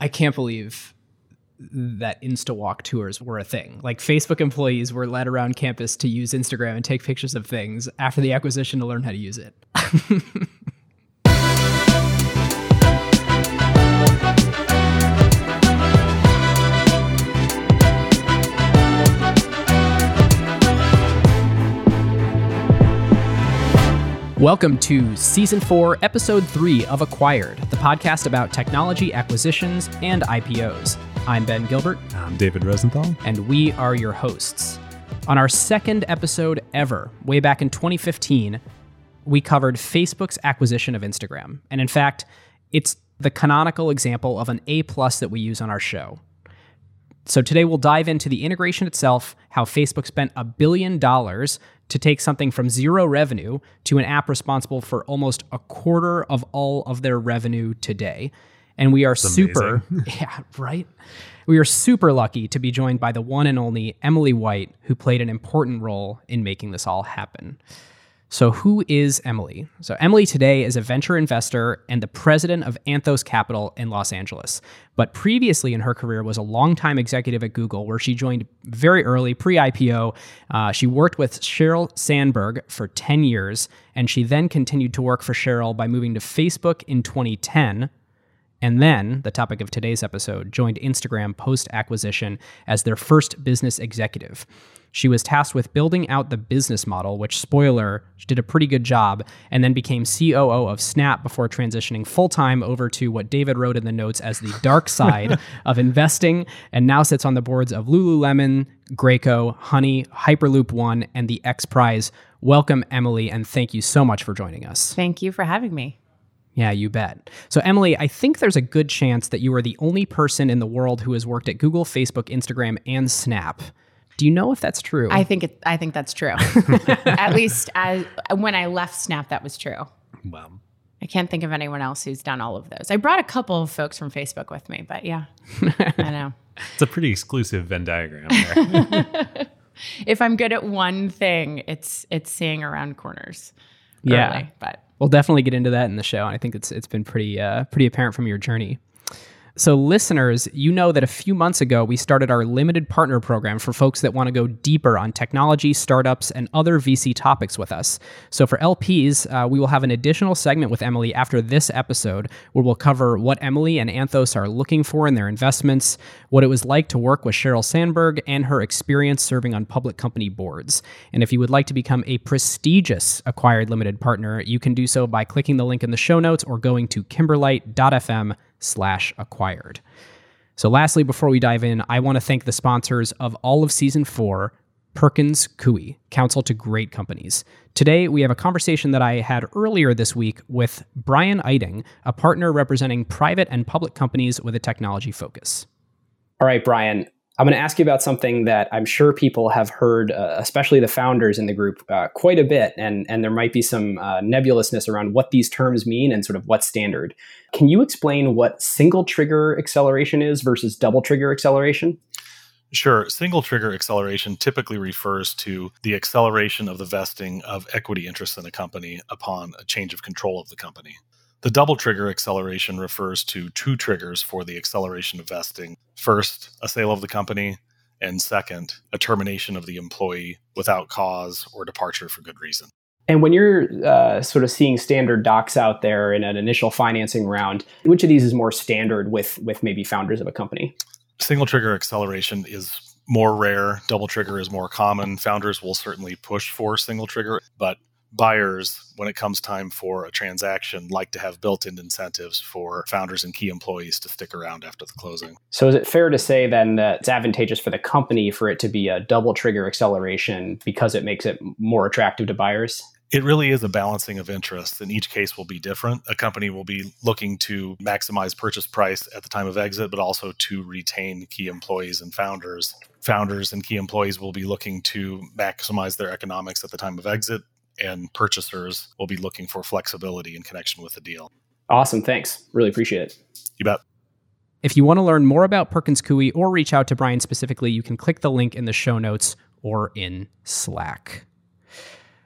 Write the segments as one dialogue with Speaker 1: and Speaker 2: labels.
Speaker 1: I can't believe that InstaWalk tours were a thing. Like Facebook employees were led around campus to use Instagram and take pictures of things after the acquisition to learn how to use it. Welcome to Season 4, Episode 3 of Acquired, the podcast about technology acquisitions and IPOs. I'm Ben Gilbert.
Speaker 2: I'm David Rosenthal.
Speaker 1: And we are your hosts. On our second episode ever, way back in 2015, we covered Facebook's acquisition of Instagram. And in fact, it's the canonical example of an A plus that we use on our show. So today we'll dive into the integration itself, how Facebook spent a billion dollars to take something from zero revenue to an app responsible for almost a quarter of all of their revenue today. And we are
Speaker 2: That's
Speaker 1: super, yeah, right? We are super lucky to be joined by the one and only Emily White, who played an important role in making this all happen. So, who is Emily? So, Emily today is a venture investor and the president of Anthos Capital in Los Angeles. But previously in her career was a longtime executive at Google, where she joined very early, pre IPO. Uh, she worked with Sheryl Sandberg for 10 years, and she then continued to work for Sheryl by moving to Facebook in 2010. And then, the topic of today's episode, joined Instagram post acquisition as their first business executive. She was tasked with building out the business model, which, spoiler, she did a pretty good job, and then became COO of Snap before transitioning full time over to what David wrote in the notes as the dark side of investing, and now sits on the boards of Lululemon, Graco, Honey, Hyperloop One, and the X Prize. Welcome, Emily, and thank you so much for joining us.
Speaker 3: Thank you for having me.
Speaker 1: Yeah, you bet. So, Emily, I think there's a good chance that you are the only person in the world who has worked at Google, Facebook, Instagram, and Snap. Do you know if that's true?
Speaker 3: I think it. I think that's true. At least as when I left Snap, that was true.
Speaker 2: Well,
Speaker 3: I can't think of anyone else who's done all of those. I brought a couple of folks from Facebook with me, but yeah, I know.
Speaker 2: it's a pretty exclusive Venn diagram there.
Speaker 3: If I'm good at one thing, it's it's seeing around corners.
Speaker 1: Yeah.
Speaker 3: but
Speaker 1: We'll definitely get into that in the show. And I think it's it's been pretty uh, pretty apparent from your journey. So, listeners, you know that a few months ago we started our limited partner program for folks that want to go deeper on technology, startups, and other VC topics with us. So, for LPs, uh, we will have an additional segment with Emily after this episode where we'll cover what Emily and Anthos are looking for in their investments, what it was like to work with Sheryl Sandberg, and her experience serving on public company boards. And if you would like to become a prestigious acquired limited partner, you can do so by clicking the link in the show notes or going to kimberlite.fm slash acquired. So, lastly, before we dive in, I want to thank the sponsors of all of season four Perkins Coie, Counsel to Great Companies. Today, we have a conversation that I had earlier this week with Brian Eiting, a partner representing private and public companies with a technology focus. All right, Brian, I'm going to ask you about something that I'm sure people have heard, uh, especially the founders in the group, uh, quite a bit, and and there might be some uh, nebulousness around what these terms mean and sort of what standard. Can you explain what single trigger acceleration is versus double trigger acceleration?
Speaker 4: Sure. Single trigger acceleration typically refers to the acceleration of the vesting of equity interests in a company upon a change of control of the company. The double trigger acceleration refers to two triggers for the acceleration of vesting. First, a sale of the company, and second, a termination of the employee without cause or departure for good reason.
Speaker 1: And when you're uh, sort of seeing standard docs out there in an initial financing round, which of these is more standard with with maybe founders of a company?
Speaker 4: Single trigger acceleration is more rare. Double trigger is more common. Founders will certainly push for single trigger, but buyers, when it comes time for a transaction, like to have built in incentives for founders and key employees to stick around after the closing.
Speaker 1: So, is it fair to say then that it's advantageous for the company for it to be a double trigger acceleration because it makes it more attractive to buyers?
Speaker 4: It really is a balancing of interests, and each case will be different. A company will be looking to maximize purchase price at the time of exit, but also to retain key employees and founders. Founders and key employees will be looking to maximize their economics at the time of exit, and purchasers will be looking for flexibility in connection with the deal.
Speaker 1: Awesome. Thanks. Really appreciate it.
Speaker 4: You bet.
Speaker 1: If you want to learn more about Perkins Coie or reach out to Brian specifically, you can click the link in the show notes or in Slack.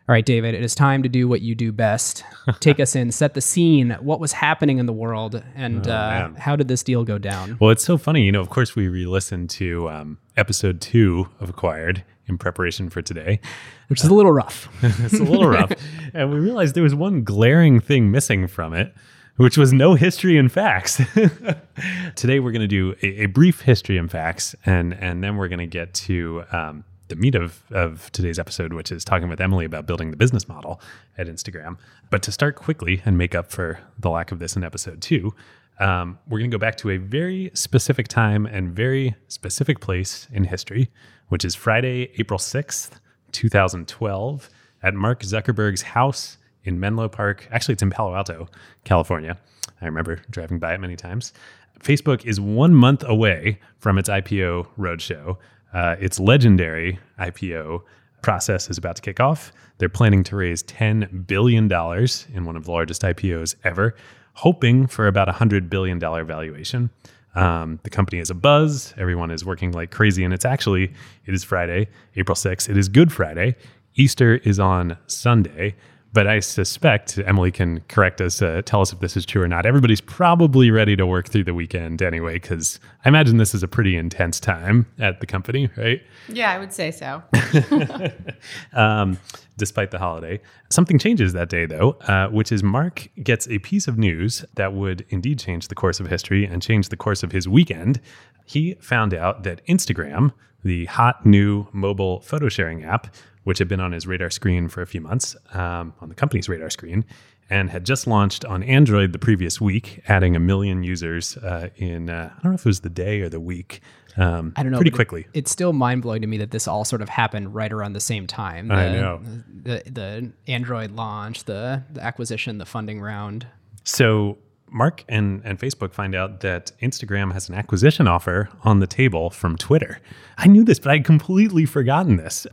Speaker 1: All right, David, it is time to do what you do best. Take us in, set the scene. What was happening in the world, and
Speaker 2: Oh,
Speaker 1: uh, how did this deal go down?
Speaker 2: Well, it's so funny. You know, of course, we re listened to um, episode two of Acquired in preparation for today.
Speaker 1: Which is a little rough.
Speaker 2: it's a little rough. And we realized there was one glaring thing missing from it, which was no history and facts. Today, we're going to do a, a brief history and facts, and, and then we're going to get to um, the meat of, of today's episode, which is talking with Emily about building the business model at Instagram. But to start quickly and make up for the lack of this in episode two, um, we're going to go back to a very specific time and very specific place in history, which is Friday, April 6th, 2012, at Mark Zuckerberg's house in Menlo Park. Actually, it's in Palo Alto, California. I remember driving by it many times. Facebook is one month away from its IPO roadshow. Uh, its legendary IPO process is about to kick off. They're planning to raise $10 billion in one of the largest IPOs ever, hoping for about a $100 billion valuation. Um, the company is a buzz. Everyone is working like crazy. And it's actually, it is Friday, April 6th. It is Good Friday. Easter is on Sunday. But I suspect Emily can correct us, uh, tell us if this is true or not. Everybody's probably ready to work through the weekend anyway, because I imagine this is a pretty intense time at the company, right?
Speaker 3: Yeah, I would say so.
Speaker 2: um, despite the holiday. Something changes that day, though, uh, which is Mark gets a piece of news that would indeed change the course of history and change the course of his weekend. He found out that Instagram, the hot new mobile photo sharing app, which had been on his radar screen for a few months, um, on the company's radar screen, and had just launched on Android the previous week, adding a million users uh, in, uh, I don't know if it was the day or the week. Um,
Speaker 1: I don't know.
Speaker 2: Pretty
Speaker 1: but it-
Speaker 2: quickly.
Speaker 1: it's still mind blowing to me that this all sort of happened right around the same time.
Speaker 2: I
Speaker 1: The-
Speaker 2: know.
Speaker 1: The, the Android launch, the, the acquisition, the funding round.
Speaker 2: So Mark and, and Facebook find out that Instagram has an acquisition offer on the table from Twitter. I knew this, but I'd completely forgotten this.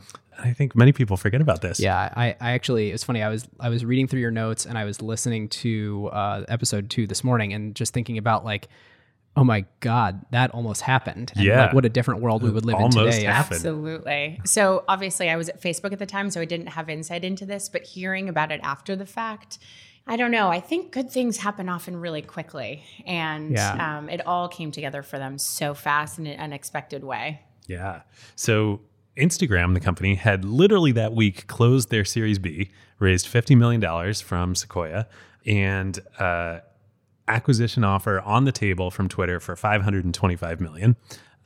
Speaker 2: I think many people forget about this.
Speaker 1: Yeah, I, I actually it's funny. I was I was reading through your notes and I was listening to uh, episode two this morning and just thinking about like, oh my god, that almost happened. And
Speaker 2: Yeah.
Speaker 1: like what a different world we would live
Speaker 2: Almost
Speaker 1: in today.
Speaker 2: happened.
Speaker 3: Absolutely. So obviously, I was at Facebook at the time, so I didn't have insight into this. But hearing about it after the fact, I don't know. I think good things happen often really quickly, and
Speaker 1: Yeah.
Speaker 3: um, it all came together for them so fast in an unexpected way.
Speaker 2: Yeah. So Instagram, the company, had literally that week closed their Series B, raised $50 million from Sequoia, and uh, acquisition offer on the table from Twitter for 525 million.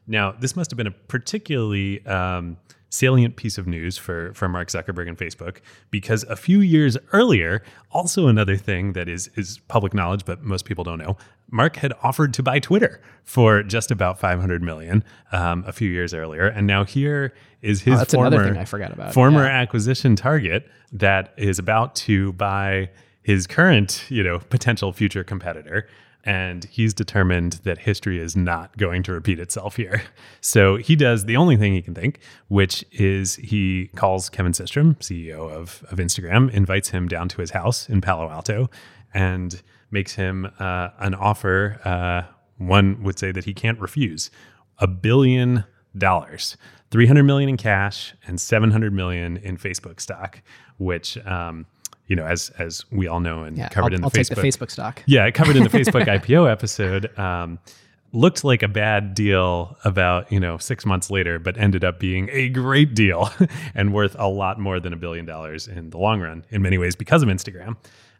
Speaker 2: Now, this must have been a particularly um, salient piece of news for, for Mark Zuckerberg and Facebook because a few years earlier, also another thing that is is public knowledge, but most people don't know, Mark had offered to buy Twitter for just about 500 million um, a few years earlier, and now here is his
Speaker 1: Oh,
Speaker 2: former
Speaker 1: I forgot about.
Speaker 2: former
Speaker 1: Yeah.
Speaker 2: acquisition target that is about to buy his current, you know, potential future competitor. And he's determined that history is not going to repeat itself here. So he does the only thing he can think, which is he calls Kevin Systrom, CEO of, of Instagram, invites him down to his house in Palo Alto and makes him uh, an offer. Uh, one would say that he can't refuse a billion dollars, 300 million in cash and 700 million in Facebook stock, which, um, you know, as, as we all know and
Speaker 1: Yeah,
Speaker 2: covered
Speaker 1: I'll,
Speaker 2: in the
Speaker 1: I'll
Speaker 2: Facebook,
Speaker 1: the Facebook stock.
Speaker 2: yeah, covered in the Facebook IPO episode, um, looked like a bad deal about, you know, six months later, but ended up being a great deal and worth a lot more than a billion dollars in the long run in many ways because of Instagram.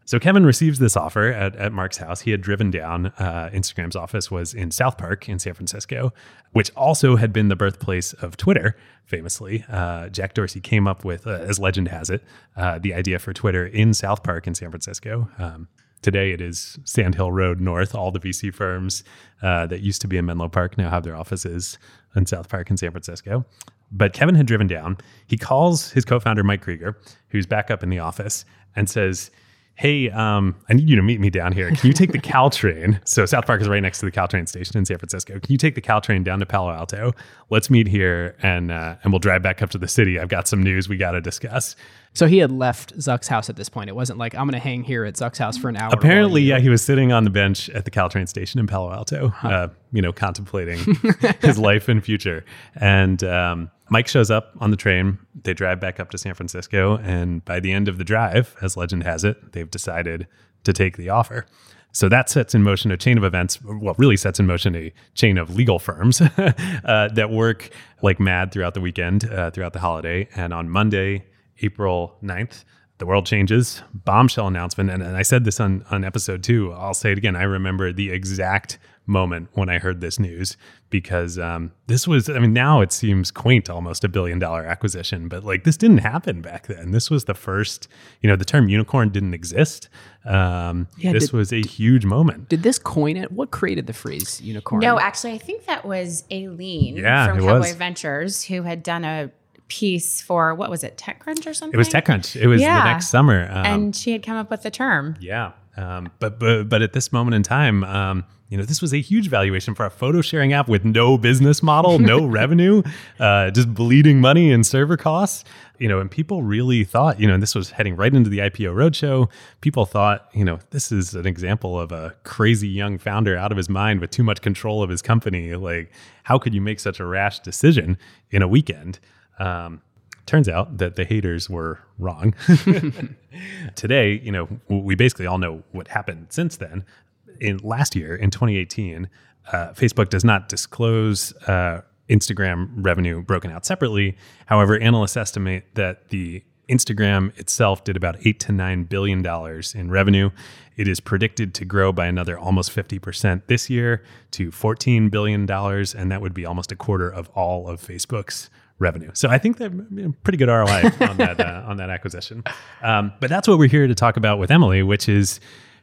Speaker 2: So Kevin receives this offer at, at Mark's house. He had driven down. Uh, Instagram's office was in South Park in San Francisco, which also had been the birthplace of Twitter. Famously, uh, Jack Dorsey came up with, uh, as legend has it, uh, the idea for Twitter in South Park in San Francisco. Um, Today it is Sand Hill Road North. All the VC firms uh, that used to be in Menlo Park now have their offices in South Park in San Francisco. But Kevin had driven down. He calls his co founder, Mike Krieger, who's back up in the office, and says, Hey, um, I need you to meet me down here. Can you take the Caltrain? So South Park is right next to the Caltrain station in San Francisco. Can you take the Caltrain down to Palo Alto? Let's meet here, and uh, and we'll drive back up to the city. I've got some news we got to discuss.
Speaker 1: So he had left Zuck's house at this point. It wasn't like I'm going to hang here at Zuck's house for an hour.
Speaker 2: Apparently, yeah, he was sitting on the bench at the Caltrain station in Palo Alto, uh, you know, contemplating his life and future. And um, Mike shows up on the train. They drive back up to San Francisco, and by the end of the drive, as legend has it, they've decided to take the offer. So that sets in motion a chain of events, well, really sets in motion a chain of legal firms uh, that work like mad throughout the weekend, uh, throughout the holiday. And on Monday, April 9th, the world changes, bombshell announcement. And, and I said this on, on episode two. I'll say it again. I remember the exact moment when I heard this news because um, this was, I mean, now it seems quaint, almost a billion dollar acquisition, but like this didn't happen back then. This was the first, you know, the term unicorn didn't exist. Um,
Speaker 1: Yeah,
Speaker 2: this
Speaker 1: did-
Speaker 2: was a huge moment.
Speaker 1: Did this coin it? What created the phrase unicorn?
Speaker 3: No, actually, I think that was Aileen
Speaker 2: Yeah,
Speaker 3: from Cowboy
Speaker 2: was.
Speaker 3: Ventures who had done a piece for what was it, TechCrunch or something?
Speaker 2: It was TechCrunch. It was
Speaker 3: Yeah.
Speaker 2: the next summer. Um,
Speaker 3: and she had come up with the term.
Speaker 2: Yeah. Um, but, but but at this moment in time, um, you know, this was a huge valuation for a photo sharing app with no business model, no revenue, uh, just bleeding money and server costs. You know, and people really thought, you know, and this was heading right into the IPO roadshow. People thought, you know, this is an example of a crazy young founder out of his mind with too much control of his company. Like, how could you make such a rash decision in a weekend? Um, turns out that the haters were wrong. Today, you know, we basically all know what happened since then. In last year, in 2018, uh, Facebook does not disclose uh, Instagram revenue broken out separately. However, analysts estimate that the Instagram itself did about eight to nine billion dollars in revenue. It is predicted to grow by another almost 50% this year to $14 billion, and that would be almost a quarter of all of Facebook's revenue. So I think that you know, pretty good ROI on that uh, on that acquisition. Um, but that's what we're here to talk about with Emily, which is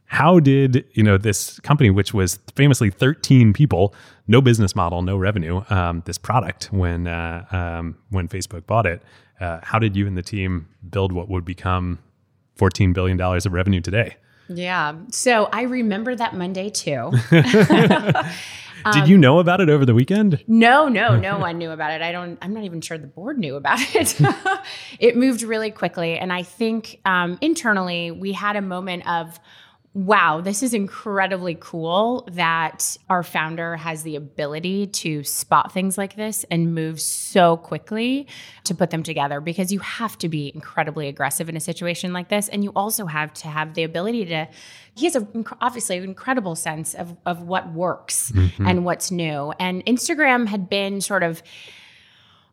Speaker 2: how did you know this company, which was famously 13 people, no business model, no revenue, um, this product when uh, um, when Facebook bought it. Uh, how did you and the team build what would become 14 billion dollars of revenue today?
Speaker 3: Yeah. So I remember that Monday too.
Speaker 2: did you know about it over the weekend?
Speaker 3: No, no, no one knew about it. I don't. I'm not even sure the board knew about it. it moved really quickly, and I think um, internally we had a moment of, "Wow, this is incredibly cool that our founder has the ability to spot things like this and move so quickly to put them together." Because you have to be incredibly aggressive in a situation like this, and you also have to have the ability to he has a, obviously an incredible sense of, of what works mm-hmm. and what's new. And Instagram had been sort of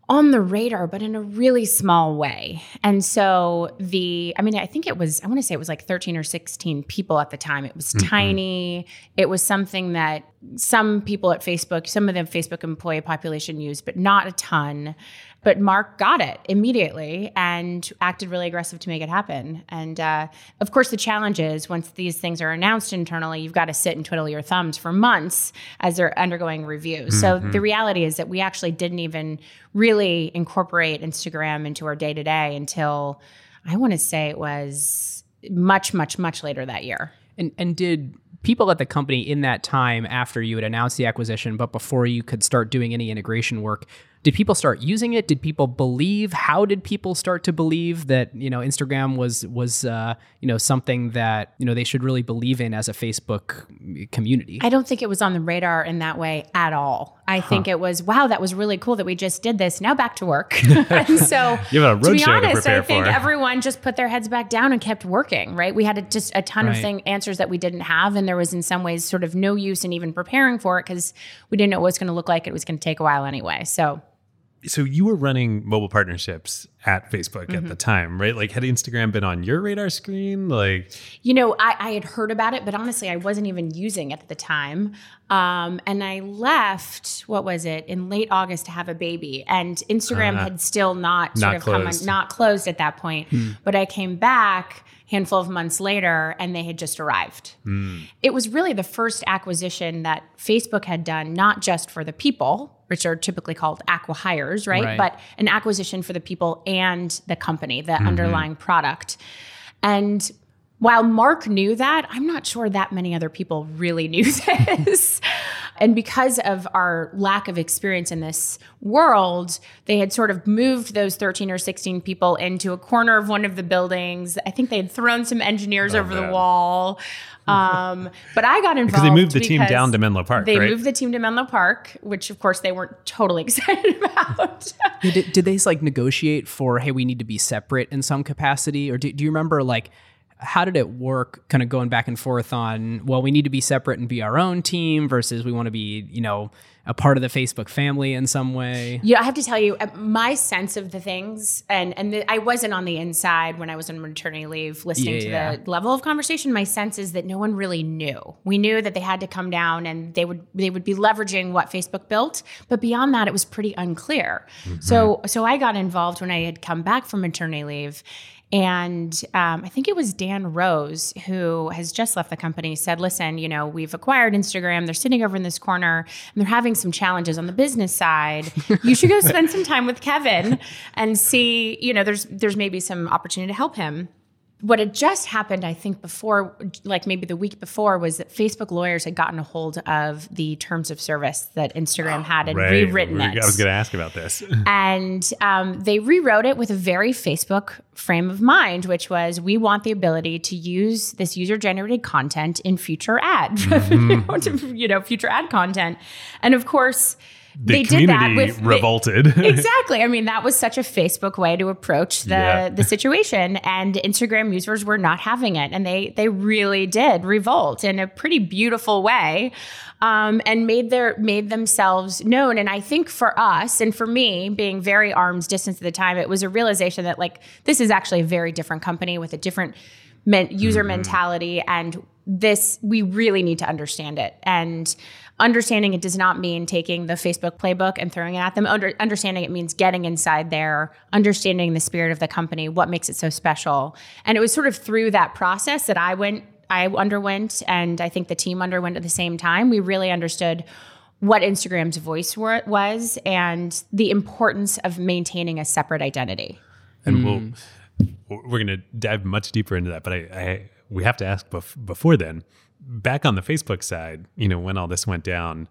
Speaker 3: on the radar, but in a really small way. And so the, I mean, I think it was, I want to say it was like 13 or 16 people at the time. It was mm-hmm. tiny. It was something that some people at Facebook, some of the Facebook employee population used, but not a ton. But Mark got it immediately and acted really aggressive to make it happen. And uh, of course, the challenge is once these things are announced internally, you've got to sit and twiddle your thumbs for months as they're undergoing reviews. So the reality is that we actually didn't even really incorporate Instagram into our day to day until I want to say it was much, much, much later that year.
Speaker 1: And and did people at the company in that time after you had announced the acquisition, but before you could start doing any integration work, did people start using it? Did people believe? How did people start to believe that you know Instagram was was uh, you know something that you know they should really believe in as a Facebook community?
Speaker 3: I don't think it was on the radar in that way at all. I think it was, wow, that was really cool that we just did this. Now back to work. and so,
Speaker 2: You have a
Speaker 3: to be
Speaker 2: roadshow to
Speaker 3: honest, I think
Speaker 2: for.
Speaker 3: everyone just put their heads back down and kept working, right? We had a, just a ton of thing answers that we didn't have. And there was, in some ways, sort of no use in even preparing for it because we didn't know what it was going to look like. It was going to take a while anyway. So,
Speaker 2: so you were running mobile partnerships at Facebook
Speaker 3: Mm-hmm.
Speaker 2: at the time, right? Like had Instagram been on your radar screen? Like
Speaker 3: You know, I, I had heard about it, but honestly, I wasn't even using it at the time. Um, and I left, what was it, in late August to have a baby. And Instagram
Speaker 2: Uh,
Speaker 3: had still not sort
Speaker 2: not
Speaker 3: of come
Speaker 2: closed.
Speaker 3: on, not closed at that point. But I came back handful of months later and they had just arrived. Hmm. It was really the first acquisition that Facebook had done, not just for the people, which are typically called acqui-hires, right?
Speaker 1: Right.
Speaker 3: But an acquisition for the people and the company, the mm-hmm. underlying product. And while Mark knew that, I'm not sure that many other people really knew this. And because of our lack of experience in this world, they had sort of moved those 13 or 16 people into a corner of one of the buildings. I think they had thrown some engineers
Speaker 2: Oh,
Speaker 3: over the wall. Um, but I got involved
Speaker 2: Because they moved the team down to Menlo Park,
Speaker 3: They
Speaker 2: right?
Speaker 3: moved the team to Menlo Park, which of course they weren't totally excited about.
Speaker 1: Yeah, Did, did they like negotiate for hey we need to be separate in some capacity or do, do you remember like how did it work kind of going back and forth on well we need to be separate and be our own team versus we want to be you know a part of the facebook family in some way
Speaker 3: Yeah, I have to tell you, uh, my sense of the things, and and the, I wasn't on the inside when I was on maternity leave, listening
Speaker 1: Yeah,
Speaker 3: to
Speaker 1: yeah.
Speaker 3: the level of conversation. My sense is that no one really knew. We knew that they had to come down, and they would they would be leveraging what Facebook built, but beyond that, it was pretty unclear. So so I got involved when I had come back from maternity leave. And um, I think it was Dan Rose who has just left the company said, listen, you know, we've acquired Instagram. They're sitting over in this corner and they're having some challenges on the business side. You should go spend some time with Kevin and see, you know, there's there's maybe some opportunity to help him what had just happened, I think, before, like maybe the week before, was that Facebook lawyers had gotten a hold of the terms of service that Instagram had and
Speaker 2: Right.
Speaker 3: rewritten
Speaker 2: We-
Speaker 3: it.
Speaker 2: I was going to ask about this.
Speaker 3: And um, they rewrote it with a very Facebook frame of mind, which was we want the ability to use this user generated content in future ad, you, know, to, you know, future ad content. And of course,
Speaker 2: The
Speaker 3: they did that with
Speaker 2: revolted.
Speaker 3: exactly. I mean, that was such a Facebook way to approach the
Speaker 2: Yeah.
Speaker 3: the situation, and Instagram users were not having it, and they they really did revolt in a pretty beautiful way, um, and made their made themselves known. And I think for us and for me, being very arm's distance at the time, it was a realization that like this is actually a very different company with a different men- user mentality and this we really need to understand it and understanding it does not mean taking the facebook playbook and throwing it at them. Under- understanding it means getting inside there understanding the spirit of the company what makes it so special. And it was sort of through that process that i went i underwent and i think the team underwent at the same time. We really understood what instagram's voice were, was and the importance of maintaining a separate identity.
Speaker 2: And we'll mm. we're going to dive much deeper into that but I, I we have to ask bef- before then back on the facebook side you know when all this went down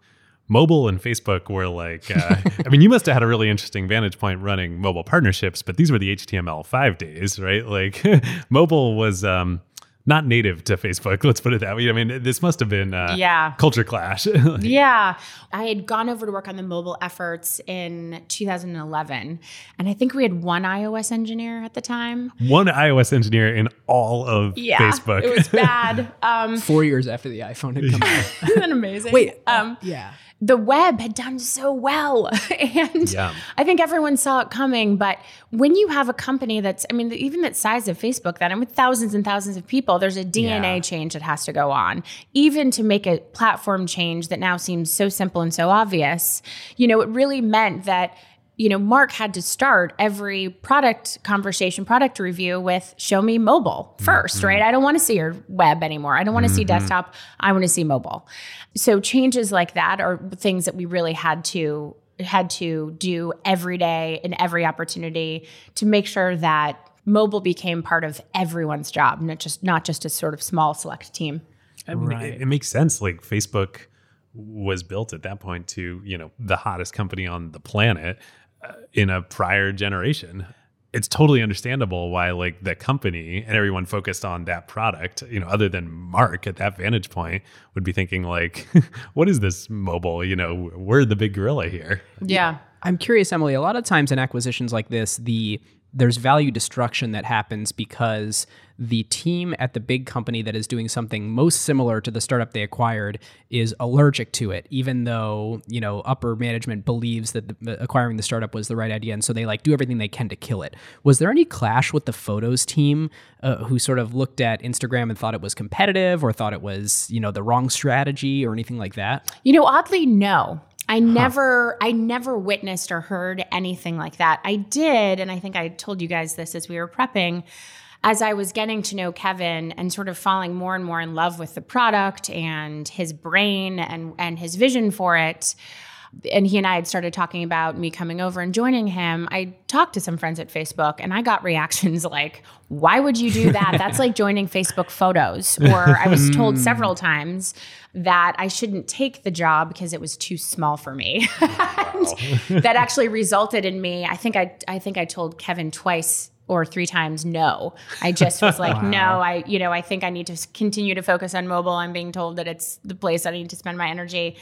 Speaker 2: mobile and facebook were like uh, i mean you must have had a really interesting vantage point running mobile partnerships but these were the html5 days right? Like mobile was um not native to facebook let's put it that way i mean this must have been uh,
Speaker 3: Yeah.
Speaker 2: culture clash
Speaker 3: Yeah. I had gone over to work on the mobile efforts in 2011. And I think we had one iOS engineer at the time.
Speaker 2: one ios engineer in all of
Speaker 3: Yeah.
Speaker 2: facebook
Speaker 3: It was bad. Um,
Speaker 1: four years after the iphone had come out
Speaker 3: isn't that amazing?
Speaker 1: wait
Speaker 3: Um,
Speaker 1: yeah
Speaker 3: the web had done so well. and
Speaker 2: Yeah.
Speaker 3: I think everyone saw it coming. But when you have a company that's, I mean, even that size of Facebook, that and with thousands and thousands of people, there's a DNA
Speaker 1: Yeah.
Speaker 3: change that has to go on. Even to make a platform change that now seems so simple and so obvious, you know, it really meant that. You know, Mark had to start every product conversation, product review with show me mobile mm-hmm. 1st right? I don't want to see your web anymore. I don't want to see mm-hmm. desktop. I want to see mobile. So changes like that are things that we really had to had to do every day in every opportunity to make sure that mobile became part of everyone's job, not just not just a sort of small select team.
Speaker 2: I mean,
Speaker 1: Right.
Speaker 2: it, it makes sense. Like Facebook was built at that point to, you know, the hottest company on the planet Uh, in a prior generation. It's totally understandable why, like, the company and everyone focused on that product, you know, other than Mark at that vantage point, would be thinking, like, what is this mobile? You know, we're the big gorilla here.
Speaker 3: Yeah.
Speaker 1: I'm curious, Emily. A lot of times in acquisitions like this, the there's value destruction that happens because the team at the big company that is doing something most similar to the startup they acquired is allergic to it, even though you know upper management believes that the, acquiring the startup was the right idea, and so they like do everything they can to kill it. Was there any clash with the photos team uh, who sort of looked at Instagram and thought it was competitive, or thought it was you know the wrong strategy, or anything like that?
Speaker 3: You know, oddly, no. I never I never witnessed or heard anything like that. I did, and I think I told you guys this as we were prepping, as I was getting to know Kevin and sort of falling more and more in love with the product and his brain and and his vision for it. And he and I had started talking about me coming over and joining him, I talked to some friends at Facebook and I got reactions like, why would you do that? That's like joining Facebook photos. Or I was told hmm. several times that I shouldn't take the job because it was too small for me. that actually resulted in me. I think I I think I told Kevin twice or three times no. I just was like, wow. no, I, you know, I think I need to continue to focus on mobile. I'm being told that it's the place I need to spend my energy.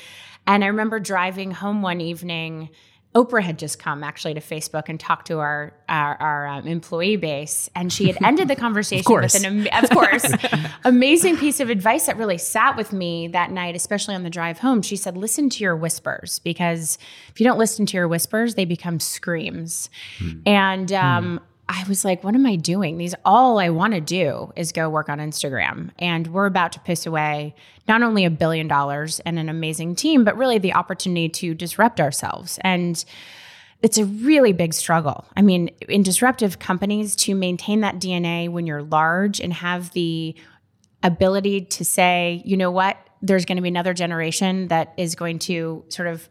Speaker 3: And I remember driving home one evening. Oprah had just come actually to Facebook and talked to our our, our um, employee base, and she had ended the conversation with an of course amazing piece of advice that really sat with me that night, especially on the drive home. She said, "Listen to your whispers because if you don't listen to your whispers, they become screams." Hmm. And um, hmm. I was like, what am I doing? These all I want to do is go work on Instagram. And we're about to piss away not only a billion dollars and an amazing team, but really the opportunity to disrupt ourselves. And it's a really big struggle. I mean, in disruptive companies, to maintain that DNA when you're large and have the ability to say, you know what, there's going to be another generation that is going to sort of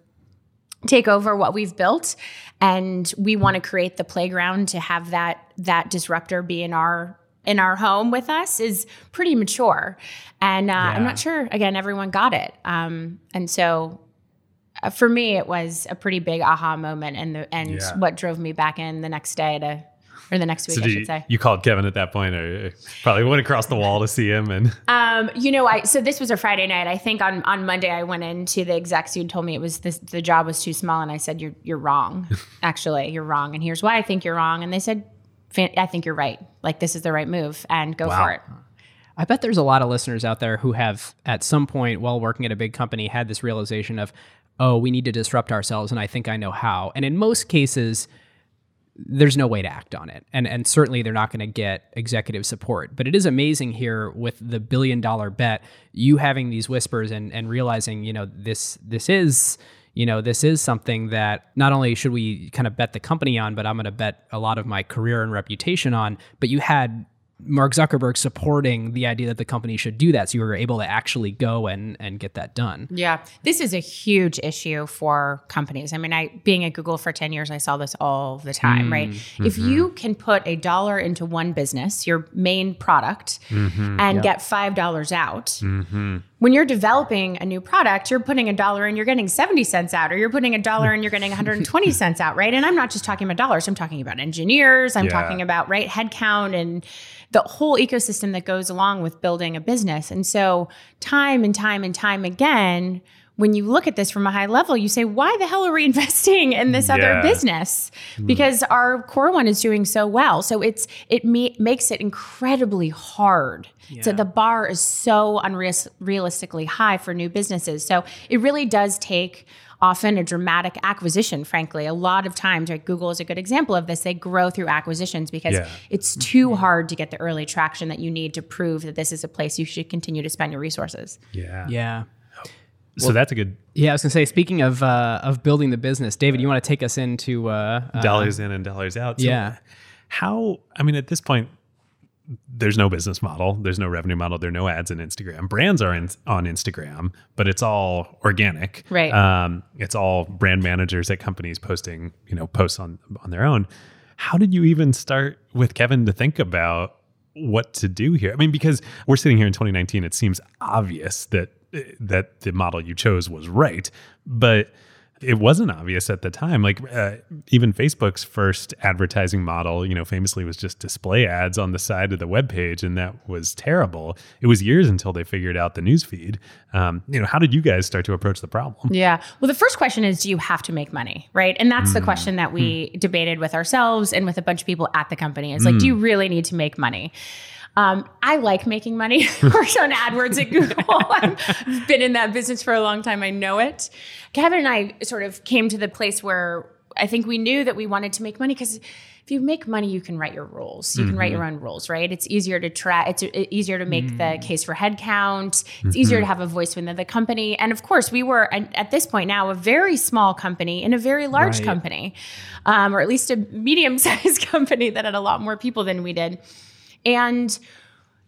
Speaker 3: take over what we've built and we want to create the playground to have that that disruptor be in our in our home with us is pretty mature and uh, yeah. i'm not sure again everyone got it um, and so uh, for me it was a pretty big aha moment and the and yeah. what drove me back in the next day to or the next week, so I should
Speaker 2: you,
Speaker 3: say.
Speaker 2: You called Kevin at that point, or probably went across the wall to see him. And
Speaker 3: um, you know, I so this was a Friday night. I think on on Monday I went into the execs who told me it was this the job was too small, and I said, "You're you're wrong. Actually, you're wrong, and here's why I think you're wrong." And they said, "I think you're right. Like this is the right move, and go wow. for it."
Speaker 1: I bet there's a lot of listeners out there who have, at some point while working at a big company, had this realization of, oh, we need to disrupt ourselves, and I think I know how. And in most cases, there's no way to act on it. And and certainly they're not going to get executive support. But it is amazing here with the billion dollar bet, you having these whispers and and realizing, you know, this this is you know, this is something that not only should we kind of bet the company on, but I'm going to bet a lot of my career and reputation on. But you had Mark Zuckerberg supporting the idea that the company should do that. So you were able to actually go and, and get that done.
Speaker 3: Yeah. This is a huge issue for companies. I mean, I being at Google for 10 years, I saw this all the time, mm, right? Mm-hmm. If you can put a dollar into one business, your main product, mm-hmm, and yep. get $5 out, mm-hmm. When you're developing a new product, you're putting a dollar and you're getting 70 cents out, or you're putting a dollar and you're getting 120 cents out, right? And I'm not just talking about dollars, I'm talking about engineers, I'm yeah. talking about, right, headcount and the whole ecosystem that goes along with building a business. And so, time and time and time again, when you look at this from a high level, you say, why the hell are we investing in this yeah. other business? Hmm. Because mm. our core one is doing so well. So it's it me- makes it incredibly hard. Yeah. So the bar is so unrealistically high for new businesses. So it really does take often a dramatic acquisition, frankly. A lot of times, right, Google is a good example of this. They grow through acquisitions because yeah. it's too hard to get the early traction that you need to prove that this is a place you should continue to spend your resources.
Speaker 2: Yeah.
Speaker 1: Yeah.
Speaker 2: So well, that's a good.
Speaker 1: Yeah, I was gonna say. Speaking of uh, of building the business, David, you want to take us into uh,
Speaker 2: uh, dollars in and dollars out?
Speaker 1: So yeah.
Speaker 2: How? I mean, at this point, there's no business model, there's no revenue model, there are no ads in Instagram. Brands are in, on Instagram, but it's all organic.
Speaker 3: Right.
Speaker 2: Um, it's all brand managers at companies posting, you know, posts on on their own. How did you even start with Kevin to think about what to do here? I mean, because we're sitting here in 2019, it seems obvious that that the model you chose was right, but it wasn't obvious at the time. Like uh, even Facebook's first advertising model, you know, famously was just display ads on the side of the web page, and that was terrible. It was years until they figured out the newsfeed. Um, you know, how did you guys start to approach the problem?
Speaker 3: Yeah. Well, the first question is, do you have to make money, right? And that's mm. the question that we mm. debated with ourselves and with a bunch of people at the company. Is like, mm. do you really need to make money? Um, I like making money. Worked on AdWords at Google. I've been in that business for a long time. I know it. Kevin and I sort of came to the place where I think we knew that we wanted to make money because if you make money, you can write your rules. You mm-hmm. can write your mm-hmm. own rules, right? It's easier to track. It's easier to make mm-hmm. the case for headcount. It's mm-hmm. easier to have a voice within the company. And of course, we were at this point now a very small company in a very large right. company, um, or at least a medium-sized company that had a lot more people than we did. And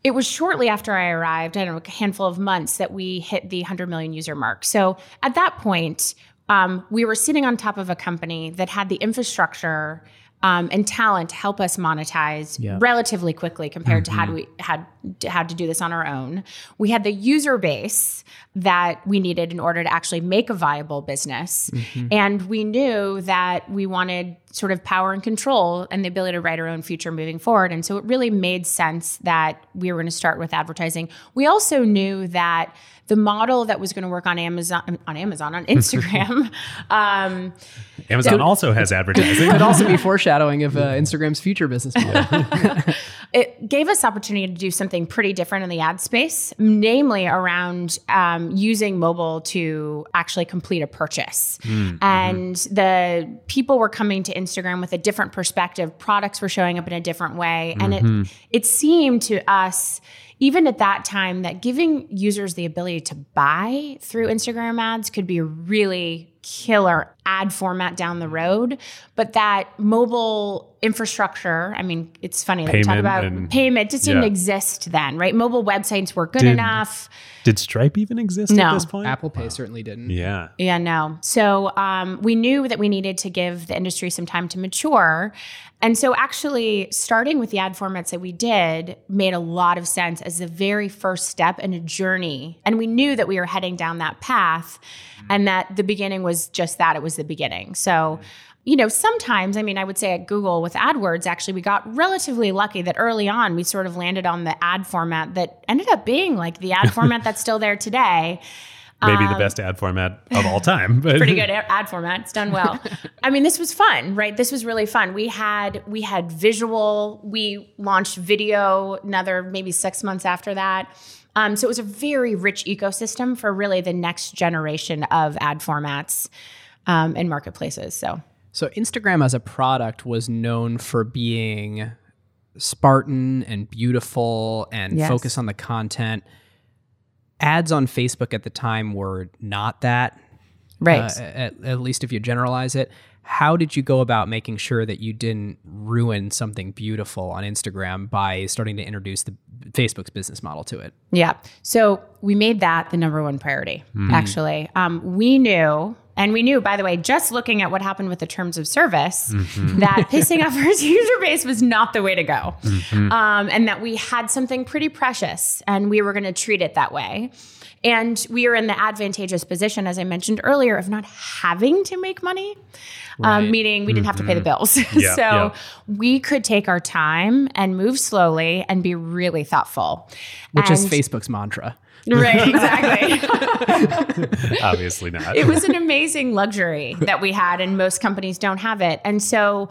Speaker 3: it was shortly after I arrived, I don't know, a handful of months that we hit the 100 million user mark. So at that point, um, we were sitting on top of a company that had the infrastructure um, and talent to help us monetize
Speaker 1: Yeah.
Speaker 3: relatively quickly compared to had we had had to do this on our own. We had the user base that we needed in order to actually make a viable business, and we knew that we wanted sort of power and control and the ability to write our own future moving forward. And so it really made sense that we were going to start with advertising. We also knew that the model that was going to work on Amazon, on Amazon, on Instagram, um,
Speaker 2: Amazon also has advertising.
Speaker 1: It could also be foreshadowing of uh, Instagram's future business model.
Speaker 3: it gave us opportunity to do something pretty different in the ad space, namely around um, using mobile to actually complete a purchase. And the people were coming to Instagram with a different perspective. Products were showing up in a different way, and it it seemed to us. Even at that time, that giving users the ability to buy through Instagram ads could be really killer ad format down the road, but that mobile infrastructure, I mean, it's funny that we talk about
Speaker 2: and-
Speaker 3: payment just didn't
Speaker 2: yeah.
Speaker 3: exist then, right? Mobile websites were good
Speaker 2: Did-
Speaker 3: enough.
Speaker 2: Did Stripe even exist
Speaker 3: No.
Speaker 2: at this point?
Speaker 1: Apple Pay certainly didn't.
Speaker 2: Yeah.
Speaker 3: Yeah, no. So um, we knew that we needed to give the industry some time to mature. And so actually starting with the ad formats that we did made a lot of sense as the very first step in a journey. And we knew that we were heading down that path and that the beginning was just that it was the beginning. So you know, sometimes, I mean, I would say at Google with AdWords, actually, we got relatively lucky that early on we sort of landed on the ad format that ended up being like the ad format that's still there today.
Speaker 2: Maybe the best ad format of all time. But
Speaker 3: Um, pretty good ad format. It's done well. I mean, this was fun, right? This was really fun. We had we had visual. We launched video another maybe six months after that. Um, so it was a very rich ecosystem for really the next generation of ad formats um, and marketplaces. So
Speaker 1: So Instagram as a product was known for being Spartan and beautiful and
Speaker 3: Yes.
Speaker 1: focus on the content. Ads on Facebook at the time were not that.
Speaker 3: right.
Speaker 1: uh, at, at least if you generalize it. How did you go about making sure that you didn't ruin something beautiful on Instagram by starting to introduce the Facebook's business model to it?
Speaker 3: Yeah. So we made that the number one priority, actually. Um, we knew, and we knew, by the way, just looking at what happened with the terms of service, that pissing off our user base was not the way to go. Um, and that we had something pretty precious and we were going to treat it that way. And we are in the advantageous position, as I mentioned earlier, of not having to make money,
Speaker 1: Right.
Speaker 3: um, meaning we didn't have to pay the bills.
Speaker 2: Yeah,
Speaker 3: so
Speaker 2: yeah.
Speaker 3: we could take our time and move slowly and be really thoughtful.
Speaker 1: Which is Facebook's mantra.
Speaker 3: Right, exactly.
Speaker 2: obviously not.
Speaker 3: it was an amazing luxury that we had, and most companies don't have it. And so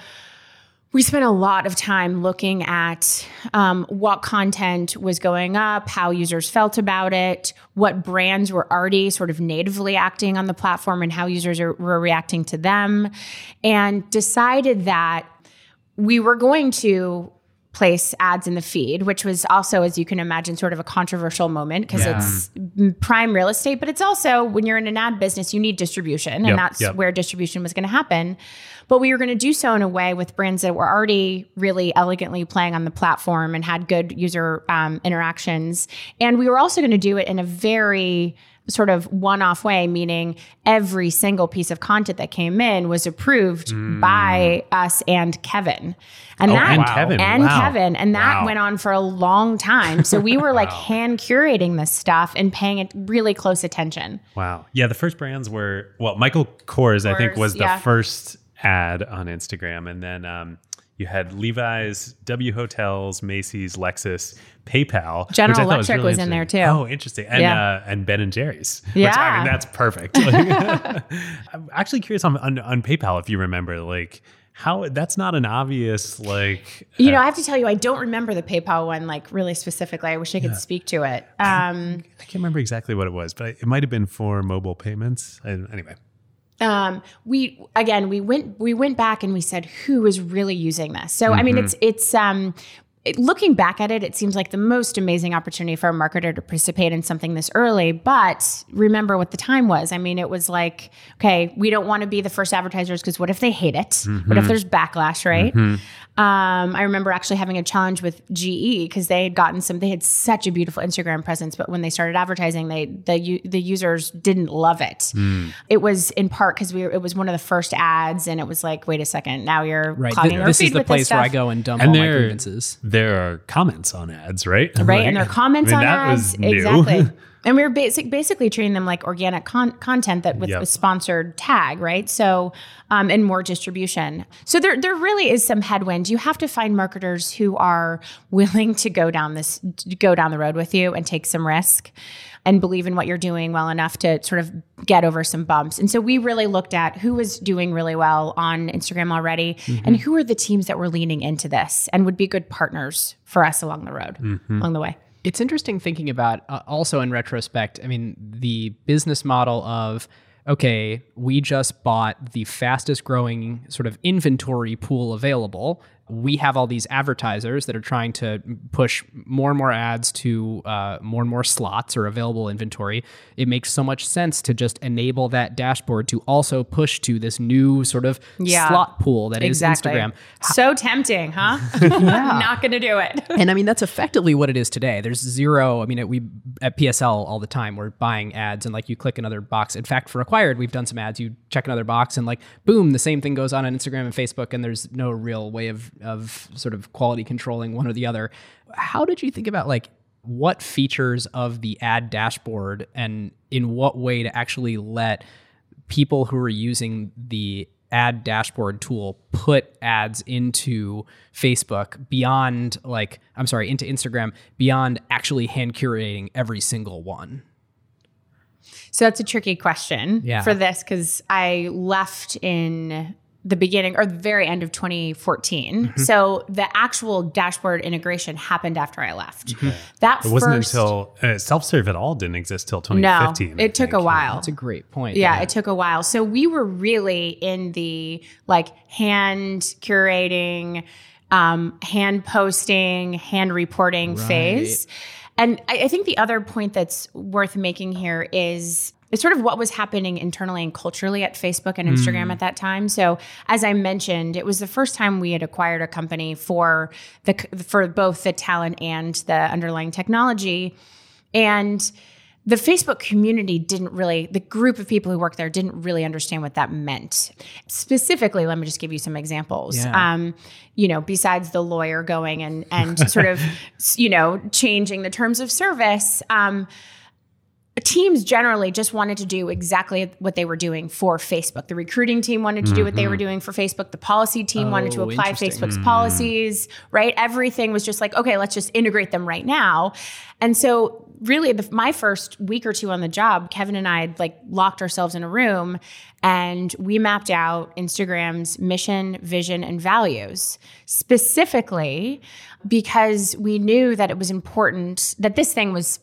Speaker 3: we spent a lot of time looking at um, what content was going up, how users felt about it, what brands were already sort of natively acting on the platform, and how users are, were reacting to them, and decided that we were going to place ads in the feed, which was also, as you can imagine, sort of a controversial moment because
Speaker 1: Yeah.
Speaker 3: it's prime real estate, but it's also when you're in an ad business, you need distribution, and
Speaker 2: Yep,
Speaker 3: that's
Speaker 2: yep.
Speaker 3: where distribution was going to happen. But we were going to do so in a way with brands that were already really elegantly playing on the platform and had good user um, interactions. And we were also going to do it in a very sort of one-off way meaning every single piece of content that came in was approved by us and Kevin and
Speaker 2: Oh,
Speaker 3: that
Speaker 2: and Kevin.
Speaker 3: and
Speaker 2: Wow.
Speaker 3: Kevin and that
Speaker 2: Wow.
Speaker 3: went on for a long time so we were like hand curating this stuff and paying it really close attention
Speaker 2: Wow. Yeah, the first brands were well, Michael Kors, I think, was the
Speaker 3: yeah.
Speaker 2: first ad on Instagram, and then um, you had Levi's, W Hotels, Macy's, Lexus, PayPal.
Speaker 3: General
Speaker 2: which I thought
Speaker 3: Electric was in there, too.
Speaker 2: Oh, interesting. And
Speaker 3: Yeah.
Speaker 2: uh, and Ben and Jerry's. Which, I mean, that's perfect. Like, I'm actually curious on, on on PayPal if you remember, like how that's not an obvious like.
Speaker 3: you know i have to tell you i don't remember the paypal one like really specifically i wish i could speak to it um,
Speaker 2: I can't remember exactly what it was, but it might have been for mobile payments. And anyway,
Speaker 3: um, we again we went we went back and we said who is really using this? So i mean it's it's um it, looking back at it, it seems like the most amazing opportunity for a marketer to participate in something this early. But remember what the time was. I mean, it was like, okay, we don't want to be the first advertisers because what if they hate it? Mm-hmm. What if there's backlash, right? Mm-hmm. Um, I remember actually having a challenge with GE because they had gotten some. They had such a beautiful Instagram presence, but when they started advertising, they the the users didn't love it. Mm. It was in part because we were, it was one of the first ads, and it was like, wait a second, now you're
Speaker 1: right. Th- this is the place where I go and dump
Speaker 2: and
Speaker 1: all my grievances.
Speaker 2: There are comments on ads, right?
Speaker 3: Right, like, and there are comments I mean, on ads. Exactly. and we were basic, basically treating them like organic con- content that with yep. a sponsored tag, right? So, um, and more distribution. So there, there really is some headwind. You have to find marketers who are willing to go down this, go down the road with you and take some risk and believe in what you're doing well enough to sort of get over some bumps. And so we really looked at who was doing really well on Instagram already mm-hmm. and who are the teams that were leaning into this and would be good partners for us along the road, mm-hmm. along the way.
Speaker 1: It's interesting thinking about uh, also in retrospect. I mean, the business model of okay, we just bought the fastest growing sort of inventory pool available we have all these advertisers that are trying to push more and more ads to uh, more and more slots or available inventory. It makes so much sense to just enable that dashboard to also push to this new sort of yeah, slot pool that exactly. is Instagram.
Speaker 3: So tempting, huh? Not going to do it.
Speaker 1: and I mean, that's effectively what it is today. There's zero. I mean, we at PSL all the time we're buying ads and like you click another box. In fact, for acquired, we've done some ads. You check another box and like boom, the same thing goes on on Instagram and Facebook, and there's no real way of of sort of quality controlling one or the other. How did you think about like what features of the ad dashboard and in what way to actually let people who are using the ad dashboard tool put ads into Facebook beyond like I'm sorry into Instagram beyond actually hand curating every single one?
Speaker 3: So that's a tricky question yeah. for this because I left in the beginning or the very end of 2014. Mm-hmm. So the actual dashboard integration happened after I left. Mm-hmm. That
Speaker 2: it wasn't until uh, self serve at all didn't exist till 2015.
Speaker 3: No, it took a while.
Speaker 1: That's a great point.
Speaker 3: Yeah, yeah, it took a while. So we were really in the like hand curating, um, hand posting, hand reporting right. phase. And I, I think the other point that's worth making here is it's sort of what was happening internally and culturally at Facebook and Instagram mm. at that time. So, as I mentioned, it was the first time we had acquired a company for the for both the talent and the underlying technology, and the Facebook community didn't really, the group of people who worked there didn't really understand what that meant. Specifically, let me just give you some examples. Yeah. Um, you know, besides the lawyer going and and sort of, you know, changing the terms of service. Um, teams generally just wanted to do exactly what they were doing for Facebook. The recruiting team wanted to mm-hmm. do what they were mm-hmm. doing for Facebook. The policy team oh, wanted to oh, apply Facebook's mm. policies, right? Everything was just like, okay, let's just integrate them right now. And so really the, my first week or two on the job, Kevin and I had like locked ourselves in a room and we mapped out Instagram's mission, vision, and values specifically because we knew that it was important that this thing was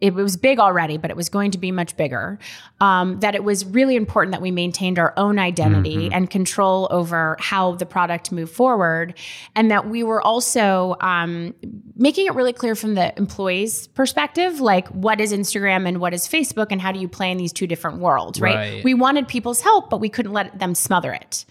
Speaker 3: it was big already, but it was going to be much bigger. Um, that it was really important that we maintained our own identity mm-hmm. and control over how the product moved forward, and that we were also um, making it really clear from the employees' perspective, like what is Instagram and what is Facebook, and how do you play in these two different worlds, right? right. We wanted people's help, but we couldn't let them smother it.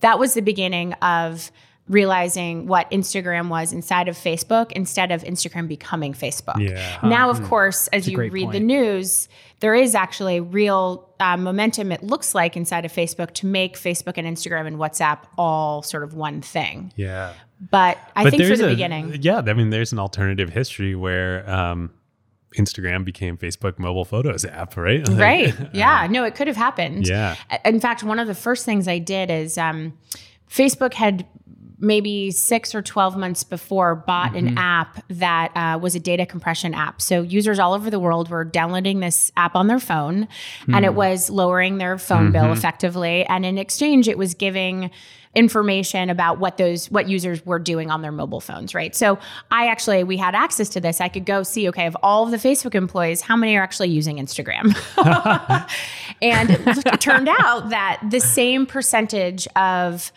Speaker 3: That was the beginning of realizing what Instagram was inside of Facebook instead of Instagram becoming Facebook. Yeah. Now, of hmm. course, as you read point. the news, there is actually real uh, momentum, it looks like, inside of Facebook to make Facebook and Instagram and WhatsApp all sort of one thing.
Speaker 2: Yeah.
Speaker 3: But I but think for the a, beginning.
Speaker 2: Yeah. I mean, there's an alternative history where, um, Instagram became Facebook mobile photos app, right?
Speaker 3: Like, right. Yeah. Um, no, it could have happened.
Speaker 2: Yeah.
Speaker 3: In fact, one of the first things I did is um, Facebook had maybe six or 12 months before bought mm-hmm. an app that uh, was a data compression app. So users all over the world were downloading this app on their phone mm-hmm. and it hmm. was lowering their phone mm-hmm. bill effectively. And in exchange, it was giving information about what those what users were doing on their mobile phones right so i actually we had access to this i could go see okay of all of the facebook employees how many are actually using instagram and it turned out that the same percentage of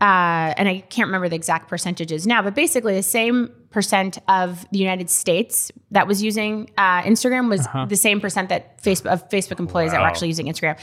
Speaker 3: uh, and I can't remember the exact percentages now, but basically the same percent of the United States that was using uh, Instagram was the same percent that Facebook of Facebook employees that were actually using Instagram.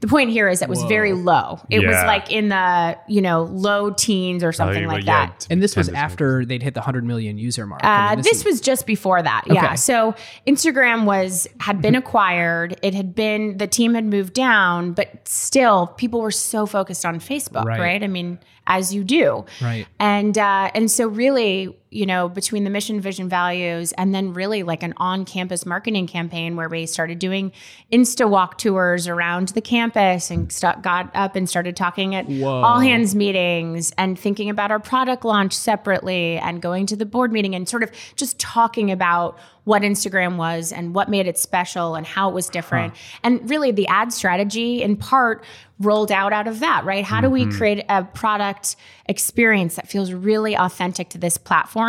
Speaker 3: The point here is that it was very low. It was like in the you know low teens or something
Speaker 2: Oh,
Speaker 3: like
Speaker 2: yeah,
Speaker 3: that.
Speaker 1: And this was
Speaker 2: 10 to
Speaker 1: after they'd hit the 100 million user mark. I
Speaker 3: Uh,
Speaker 1: mean,
Speaker 3: this
Speaker 1: is-
Speaker 3: was just before that. Yeah.
Speaker 1: Okay.
Speaker 3: So Instagram was had been acquired. It had been the team had moved down, but still people were so focused on Facebook,
Speaker 1: Right.
Speaker 3: right? I mean, as you do.
Speaker 1: Right.
Speaker 3: And uh, and so really, you know, between the mission, vision, values, and then really like an on-campus marketing campaign where we started doing Insta walk tours around the campus and st- got up and started talking at
Speaker 1: Whoa.
Speaker 3: all hands meetings and thinking about our product launch separately and going to the board meeting and sort of just talking about what Instagram was and what made it special and how it was different. And really the ad strategy in part rolled out out of that, right? How do we mm-hmm. create a product experience that feels really authentic to this platform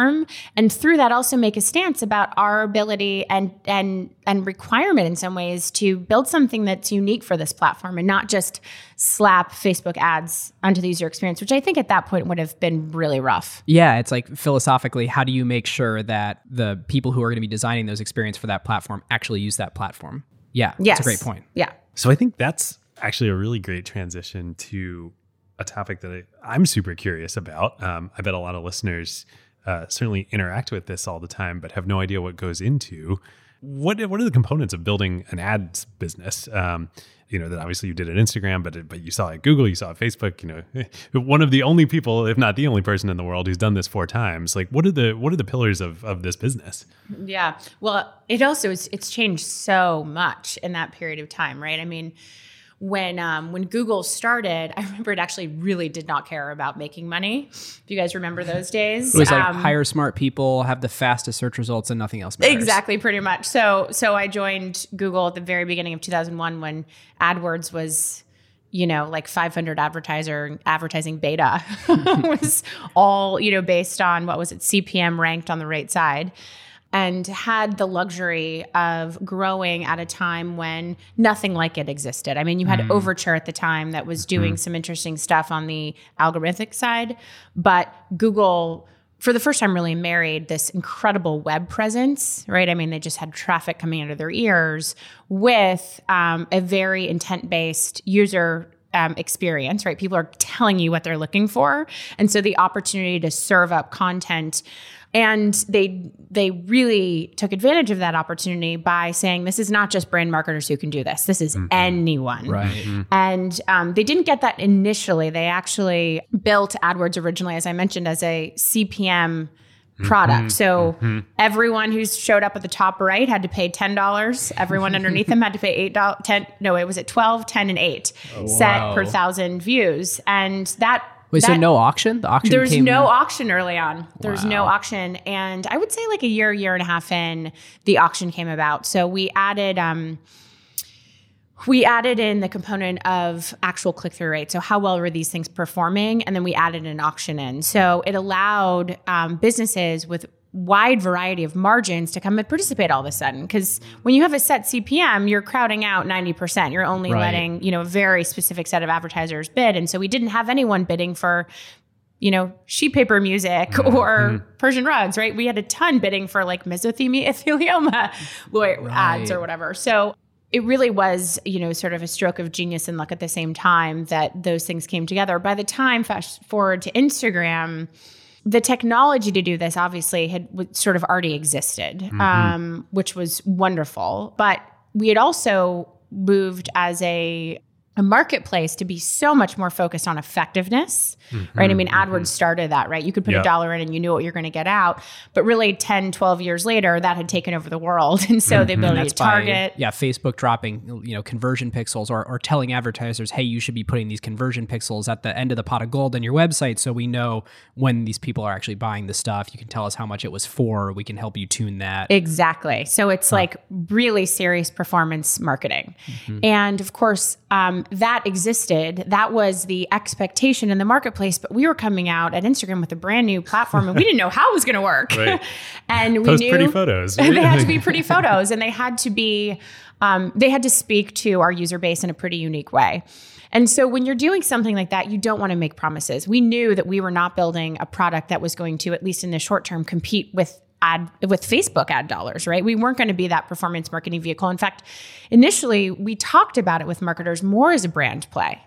Speaker 3: and through that also make a stance about our ability and and and requirement in some ways to build something that's unique for this platform and not just slap Facebook ads onto the user experience, which I think at that point would have been really rough.
Speaker 1: Yeah, it's like philosophically, how do you make sure that the people who are going to be designing those experiences for that platform actually use that platform? Yeah,
Speaker 3: Yes.
Speaker 1: that's a great point.
Speaker 3: Yeah.
Speaker 2: So I think that's actually a really great transition to a topic that I, I'm super curious about. Um, I bet a lot of listeners uh, certainly interact with this all the time, but have no idea what goes into. What what are the components of building an ads business? Um, you know that obviously you did at Instagram, but but you saw at Google, you saw at Facebook. You know, one of the only people, if not the only person in the world, who's done this four times. Like, what are the what are the pillars of of this business?
Speaker 3: Yeah. Well, it also is, it's changed so much in that period of time, right? I mean, when um, when Google started, I remember it actually really did not care about making money. If you guys remember those days,
Speaker 1: It was like
Speaker 3: Um,
Speaker 1: hire smart people, have the fastest search results, and nothing else matters.
Speaker 3: Exactly, pretty much. So, so I joined Google at the very beginning of 2001 when AdWords was, you know, like 500 advertiser advertising beta was all you know based on what was it CPM ranked on the right side. And had the luxury of growing at a time when nothing like it existed. I mean, you had Overture at the time that was doing some interesting stuff on the algorithmic side, but Google for the first time really married this incredible web presence, right? I mean, they just had traffic coming out of their ears with um, a very intent based user um, experience, right? People are telling you what they're looking for. And so the opportunity to serve up content and they they really took advantage of that opportunity by saying this is not just brand marketers who can do this this is anyone
Speaker 1: Right.
Speaker 3: and um, they didn't get that initially. They actually built AdWords originally, as I mentioned, as a CPM product. So everyone who showed up at the top right had to pay $10. Everyone underneath them had to pay $8, 10, no, it was at 12, 10, and 8 set per thousand views. And that
Speaker 1: Wait, so no auction? The auction
Speaker 3: there's
Speaker 1: came.
Speaker 3: no auction early on. There's no auction, and I would say like a year, year and a half in, the auction came about. So we added, um, we added in the component of actual click through rate. So how well were these things performing, and then we added an auction in. So it allowed um, businesses with wide variety of margins to come and participate all of a sudden because when you have a set cpm you're crowding out 90% you're only
Speaker 1: Right.
Speaker 3: letting you know a very specific set of advertisers bid and so we didn't have anyone bidding for you know, sheet paper music or Persian rugs, right? We had a ton bidding for like mesothelioma thelioma lawyer ads or whatever. So it really was, you know, sort of a stroke of genius and luck at the same time that those things came together. By the time fast forward to Instagram, the technology to do this obviously had w- sort of already existed, um, which was wonderful. But we had also moved as a a marketplace to be so much more focused on effectiveness, right? I mean, mm-hmm. AdWords started that, right? You could put
Speaker 2: Yeah.
Speaker 3: a dollar in and you knew what you're going to get out. But really 10, 12 years later, that had taken over the world. And so the
Speaker 1: And
Speaker 3: ability to target.
Speaker 1: by yeah Facebook dropping you know conversion pixels or, or telling advertisers hey you should be putting these conversion pixels at the end of the pot of gold on your website so we know when these people are actually buying the stuff you can tell us how much it was for we can help you tune that
Speaker 3: Exactly. So it's like really serious performance marketing. Mm-hmm. And of course, um, um, that existed. That was the expectation in the marketplace. But we were coming out at Instagram with a brand new platform, and we didn't know how it was going to work.
Speaker 2: Right.
Speaker 3: and we
Speaker 2: Post
Speaker 3: knew
Speaker 2: pretty photos.
Speaker 3: they had to be pretty photos, and they had to be um, they had to speak to our user base in a pretty unique way. And so when you're doing something like that, you don't want to make promises. We knew that we were not building a product that was going to, at least in the short term, compete with ad with Facebook ad dollars, right? We weren't going to be that performance marketing vehicle. In fact, initially we talked about it with marketers more as a brand play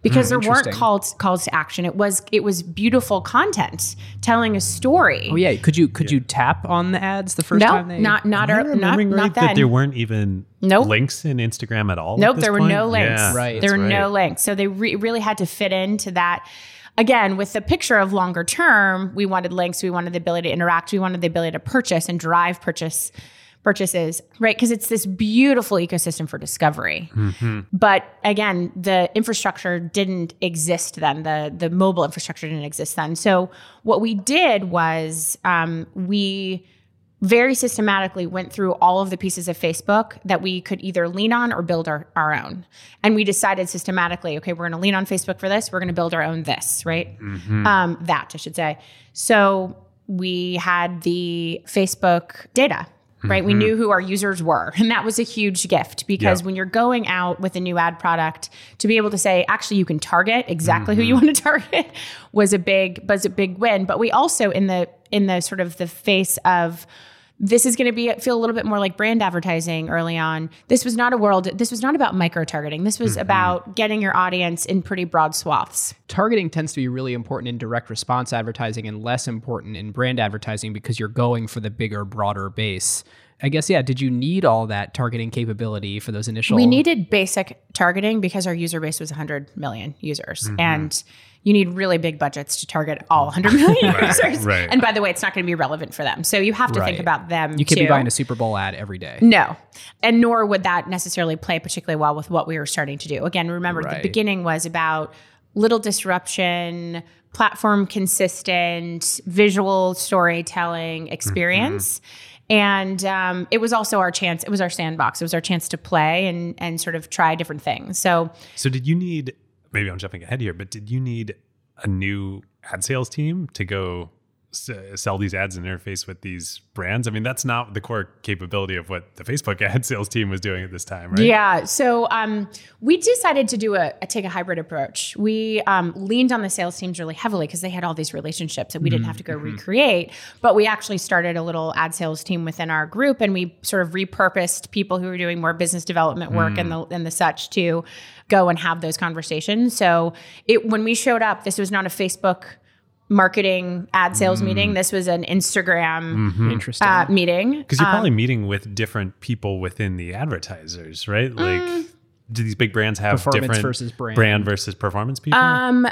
Speaker 3: because hmm, there weren't calls calls to action. It was it was beautiful content telling a story.
Speaker 1: Oh yeah, could you could you tap on the ads the first
Speaker 3: no,
Speaker 1: time they
Speaker 3: not not our, not
Speaker 2: remembering
Speaker 3: not then.
Speaker 2: that there weren't even
Speaker 3: Nope.
Speaker 2: links in Instagram at all? at
Speaker 3: Nope,
Speaker 2: this
Speaker 3: there were
Speaker 2: point?
Speaker 3: no links.
Speaker 2: Yeah,
Speaker 1: Right.
Speaker 3: There
Speaker 2: that's
Speaker 3: were no links. So they re- really had to fit into that. Again, with the picture of longer term, we wanted links, we wanted the ability to interact, we wanted the ability to purchase and drive purchase purchases, right? Because it's this beautiful ecosystem for discovery.
Speaker 2: Mm-hmm.
Speaker 3: But again, the infrastructure didn't exist then. The the mobile infrastructure didn't exist then. So what we did was um, we very systematically went through all of the pieces of Facebook that we could either lean on or build our, our own. And we decided systematically, okay, we're going to lean on Facebook for this. We're going to build our own this, right? Mm-hmm. Um, that, I should say. So we had the Facebook data. Right. We mm-hmm. knew who our users were. And that was a huge gift because
Speaker 2: Yeah.
Speaker 3: when you're going out with a new ad product, to be able to say, actually, you can target exactly who you mm-hmm. want to target was a big was a big win. But we also in the in the sort of the face of this is going to be feel a little bit more like brand advertising early on. This was not a world. This was not about micro targeting. This was mm-hmm. about getting your audience in pretty broad swaths.
Speaker 1: targeting tends to be really important in direct response advertising and less important in brand advertising because you're going for the bigger, broader base. I guess yeah. Did you need all that targeting capability for those initial?
Speaker 3: We needed basic targeting because our user base was 100 million users, mm-hmm. and you need really big budgets to target all 100 million users.
Speaker 2: right.
Speaker 3: And by the way, it's not going to be relevant for them. So you have to think about them.
Speaker 1: You can't
Speaker 3: too.
Speaker 1: be buying a Super Bowl ad every day.
Speaker 3: No. And nor would that necessarily play particularly well with what we were starting to do. Again, remember
Speaker 1: Right.
Speaker 3: the beginning was about little disruption, platform consistent, visual storytelling experience. And um, it was also our chance, it was our sandbox. It was our chance to play and, and sort of try different things. So
Speaker 2: So did you need? Maybe I'm jumping ahead here, but did you need a new ad sales team to go s- sell these ads and interface with these brands? I mean, that's not the core capability of what the Facebook ad sales team was doing at this time, right?
Speaker 3: Yeah. So um, we decided to do a, a take a hybrid approach. We um, leaned on the sales teams really heavily because they had all these relationships that we didn't have to go recreate. But we actually started a little ad sales team within our group, and we sort of repurposed people who were doing more business development work and the and the such to go and have those conversations. So it when we showed up, this was not a Facebook marketing ad sales meeting. This was an Instagram
Speaker 1: Interesting.
Speaker 3: uh, meeting.
Speaker 2: Because you're probably meeting with different people within the advertisers, right? Like, do these big brands have
Speaker 1: Performance
Speaker 2: different
Speaker 1: versus brand.
Speaker 2: versus performance people?
Speaker 3: Um,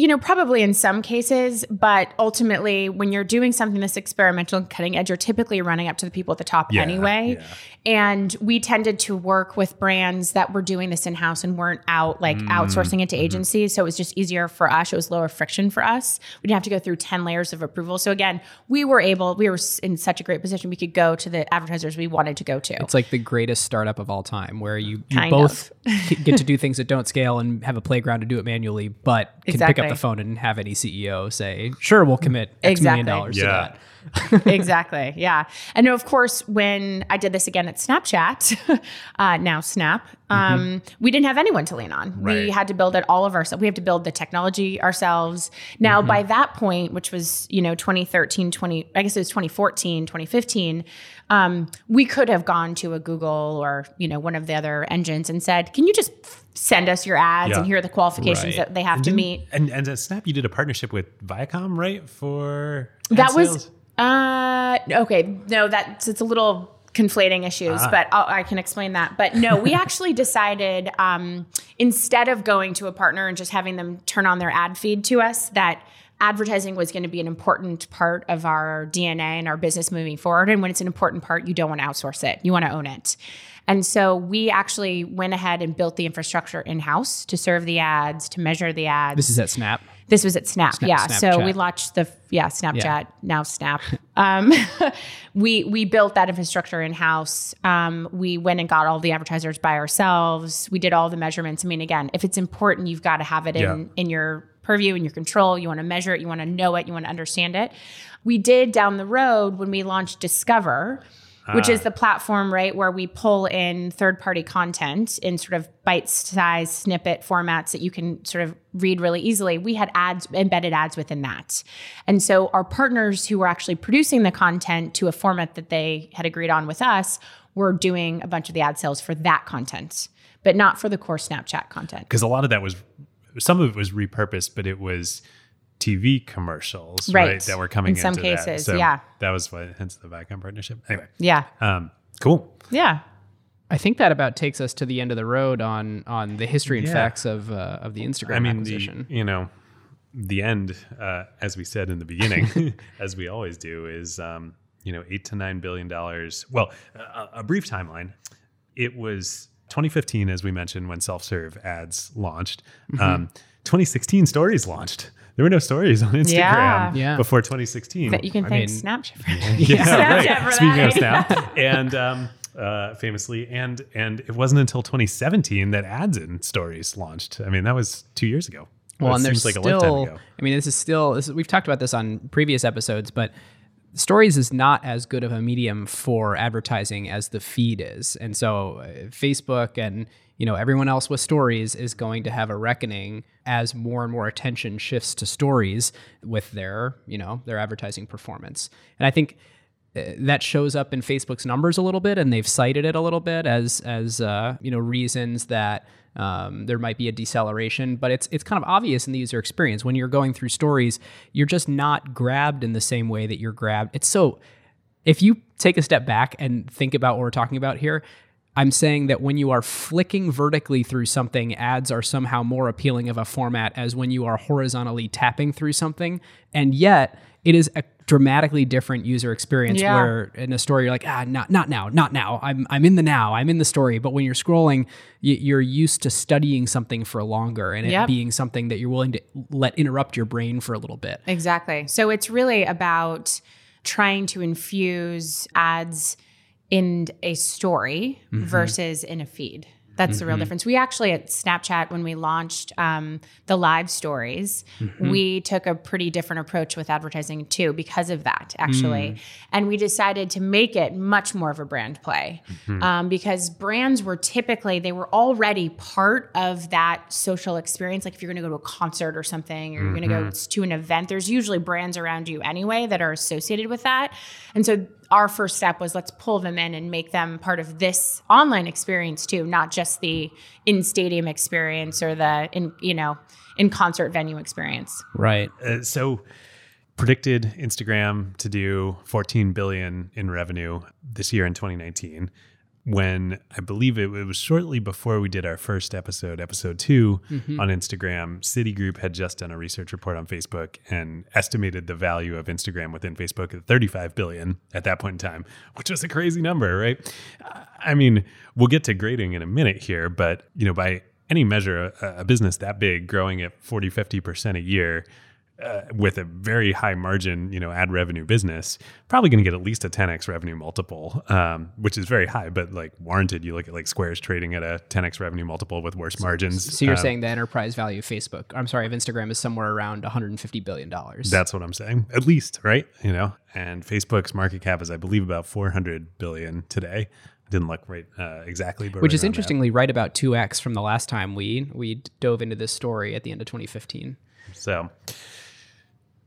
Speaker 3: you know, probably in some cases, but ultimately, when you're doing something that's experimental and cutting edge, you're typically running up to the people at the top
Speaker 2: Yeah,
Speaker 3: anyway.
Speaker 2: yeah.
Speaker 3: And we tended to work with brands that were doing this in house and weren't out like
Speaker 2: Mm,
Speaker 3: outsourcing it to
Speaker 2: mm-hmm.
Speaker 3: agencies. So it was just easier for us. It was lower friction for us. We didn't have to go through 10 layers of approval. So again, we were able, we were in such a great position. We could go to the advertisers we wanted to go to.
Speaker 1: It's like the greatest startup of all time, where you, you both get to do things that don't scale and have a playground to do it manually, but can pick up the phone and have any CEO say, "Sure, we'll commit X
Speaker 3: Exactly.
Speaker 1: million dollars
Speaker 2: Yeah.
Speaker 1: to that."
Speaker 3: exactly. Yeah. And of course, when I did this again at Snapchat, uh, now Snap, um, we didn't have anyone to lean on. We had to build it all of ourselves. We have to build the technology ourselves. Now, by that point, which was, you know, 2013, 20, I guess it was 2014, 2015, um, we could have gone to a Google or, you know, one of the other engines and said, can you just send us your ads
Speaker 2: Yeah.
Speaker 3: and here are the qualifications
Speaker 1: Right.
Speaker 3: that they have to meet?
Speaker 2: And and at Snap, you did a partnership with Viacom, right? For
Speaker 3: that was uh okay no that's it's a little conflating issues but I'll, i can explain that but no we actually decided um, instead of going to a partner and just having them turn on their ad feed to us that advertising was going to be an important part of our dna and our business moving forward and when it's an important part you don't want to outsource it you want to own it And so we actually went ahead and built the infrastructure in house to serve the ads, to measure the ads.
Speaker 1: This is at Snap.
Speaker 3: This was at Snap,
Speaker 1: Snap-
Speaker 3: yeah. So we launched the yeah Snapchat now Snap. Um, we we built that infrastructure in house. Um, we went and got all the advertisers by ourselves. We did all the measurements. I mean, again, if it's important, you've got to have it in
Speaker 2: Yeah.
Speaker 3: in your purview, in your control. You want to measure it. You want to know it. You want to understand it. We did down the road when we launched Discover. Which is ah. the platform, right, where we pull in third party content in sort of bite sized snippet formats that you can sort of read really easily. We had ads, embedded ads within that. And so our partners who were actually producing the content to a format that they had agreed on with us were doing a bunch of the ad sales for that content, but not for the core Snapchat content.
Speaker 2: because a lot of that was some of it was repurposed, but it was TV commercials, right?
Speaker 3: Right.
Speaker 2: that were coming
Speaker 3: In some
Speaker 2: into that.
Speaker 3: cases,
Speaker 2: So
Speaker 3: yeah.
Speaker 2: that was what hence the Viacom partnership. Anyway,
Speaker 3: Yeah.
Speaker 2: um, cool.
Speaker 3: Yeah.
Speaker 1: I think that about takes us to the end of the road on on the history and
Speaker 2: Yeah.
Speaker 1: facts of uh, of the Instagram
Speaker 2: I mean,
Speaker 1: acquisition.
Speaker 2: the you know, the end, uh, as we said in the beginning, as we always do, is um, you know eight to nine billion dollars. Well, a, a brief timeline. It was 2015, as we mentioned, when self-serve ads launched.
Speaker 1: Mm-hmm.
Speaker 2: Um, 2016, stories launched. There were no stories on Instagram
Speaker 3: Yeah.
Speaker 1: Yeah.
Speaker 2: before 2016.
Speaker 3: But you can
Speaker 1: I
Speaker 3: thank
Speaker 1: mean-
Speaker 3: Snapchat for
Speaker 2: yeah,
Speaker 3: Snapchat
Speaker 2: right.
Speaker 3: for
Speaker 2: Speaking of. Snap, and um, uh, famously, and and it wasn't until 2017 that ads in stories launched. I mean, that was two years ago.
Speaker 1: Well,
Speaker 2: That
Speaker 1: and there's
Speaker 2: seems like a lifetime
Speaker 1: still,
Speaker 2: ago.
Speaker 1: I mean, this is still, this is, we've talked about this on previous episodes, but stories is not as good of a medium for advertising as the feed is. And so uh, Facebook and, you know, everyone else with stories is going to have a reckoning as more and more attention shifts to stories with their, you know, their advertising performance. And I think uh, that shows up in Facebook's numbers a little bit, and they've cited it a little bit as as uh, you know reasons that um, there might be a deceleration. But it's it's kind of obvious in the user experience when you're going through stories, you're just not grabbed in the same way that you're grabbed. It's so if you take a step back and think about what we're talking about here. I'm saying that when you are flicking vertically through something, ads are somehow more appealing of a format as when you are horizontally tapping through something. And yet, it is a dramatically different user experience
Speaker 3: Yeah.
Speaker 1: where in a story you're like ah not not now not now i'm i'm in the now i'm in the story but when you're scrolling you're used to studying something for longer and it
Speaker 3: Yep.
Speaker 1: being something that you're willing to let interrupt your brain for a little bit
Speaker 3: Exactly. So it's really about trying to infuse ads in a story
Speaker 1: Mm-hmm.
Speaker 3: versus in a feed. That's the real difference. We actually at Snapchat, when we launched um, the live stories,
Speaker 1: Mm-hmm.
Speaker 3: we took a pretty different approach with advertising too because of that, actually.
Speaker 1: Mm.
Speaker 3: And we decided to make it much more of a brand play
Speaker 1: Mm-hmm.
Speaker 3: um, because brands were typically, they were already part of that social experience. Like if you're going to go to a concert or something, or you're going to go to an event, there's usually brands around you anyway that are associated with that. And so our first step was let's pull them in and make them part of this online experience too, not just the in stadium experience or the in, you know, in concert venue experience.
Speaker 1: right
Speaker 2: Uh, so predicted Instagram to do 14 billion in revenue this year in 2019 when I believe it, it was shortly before we did our first episode, episode 2 mm-hmm. on Instagram. Citigroup had just done a research report on Facebook and estimated the value of Instagram within Facebook at 35 billion at that point in time, which was a crazy number, right? I mean, we'll get to grading in a minute here, but you know, by any measure, a, a business that big growing at 40, 50% a year uh, with a very high margin, you know, ad revenue business, probably going to get at least a 10x revenue multiple, um, which is very high, but like warranted. You look at like Square's trading at a 10x revenue multiple with worse margins.
Speaker 1: so you're
Speaker 2: Um,
Speaker 1: saying the enterprise value of facebook i'm sorry of instagram is somewhere around 150 billion dollars
Speaker 2: That's what I'm saying, at least, right? You know, and Facebook's market cap is, I believe, about 400 billion today. Didn't look right uh, exactly, but
Speaker 1: which
Speaker 2: right
Speaker 1: is
Speaker 2: around that.
Speaker 1: interestingly right about 2x from the last time we we dove into this story at the end of 2015
Speaker 2: So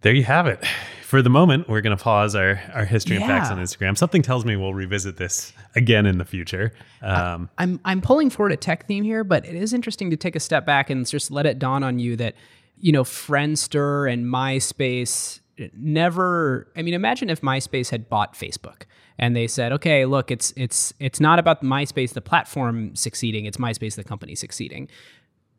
Speaker 2: there you have it. For the moment, we're going to pause our, our history and facts on Instagram. Something tells me we'll revisit this again in the future. Um,
Speaker 1: I'm I'm pulling forward a tech theme here, but it is interesting to take a step back and just let it dawn on you that you know Friendster and MySpace never. I mean, imagine if MySpace had bought Facebook and they said, "Okay, look, it's it's it's not about MySpace the platform succeeding; it's MySpace the company succeeding."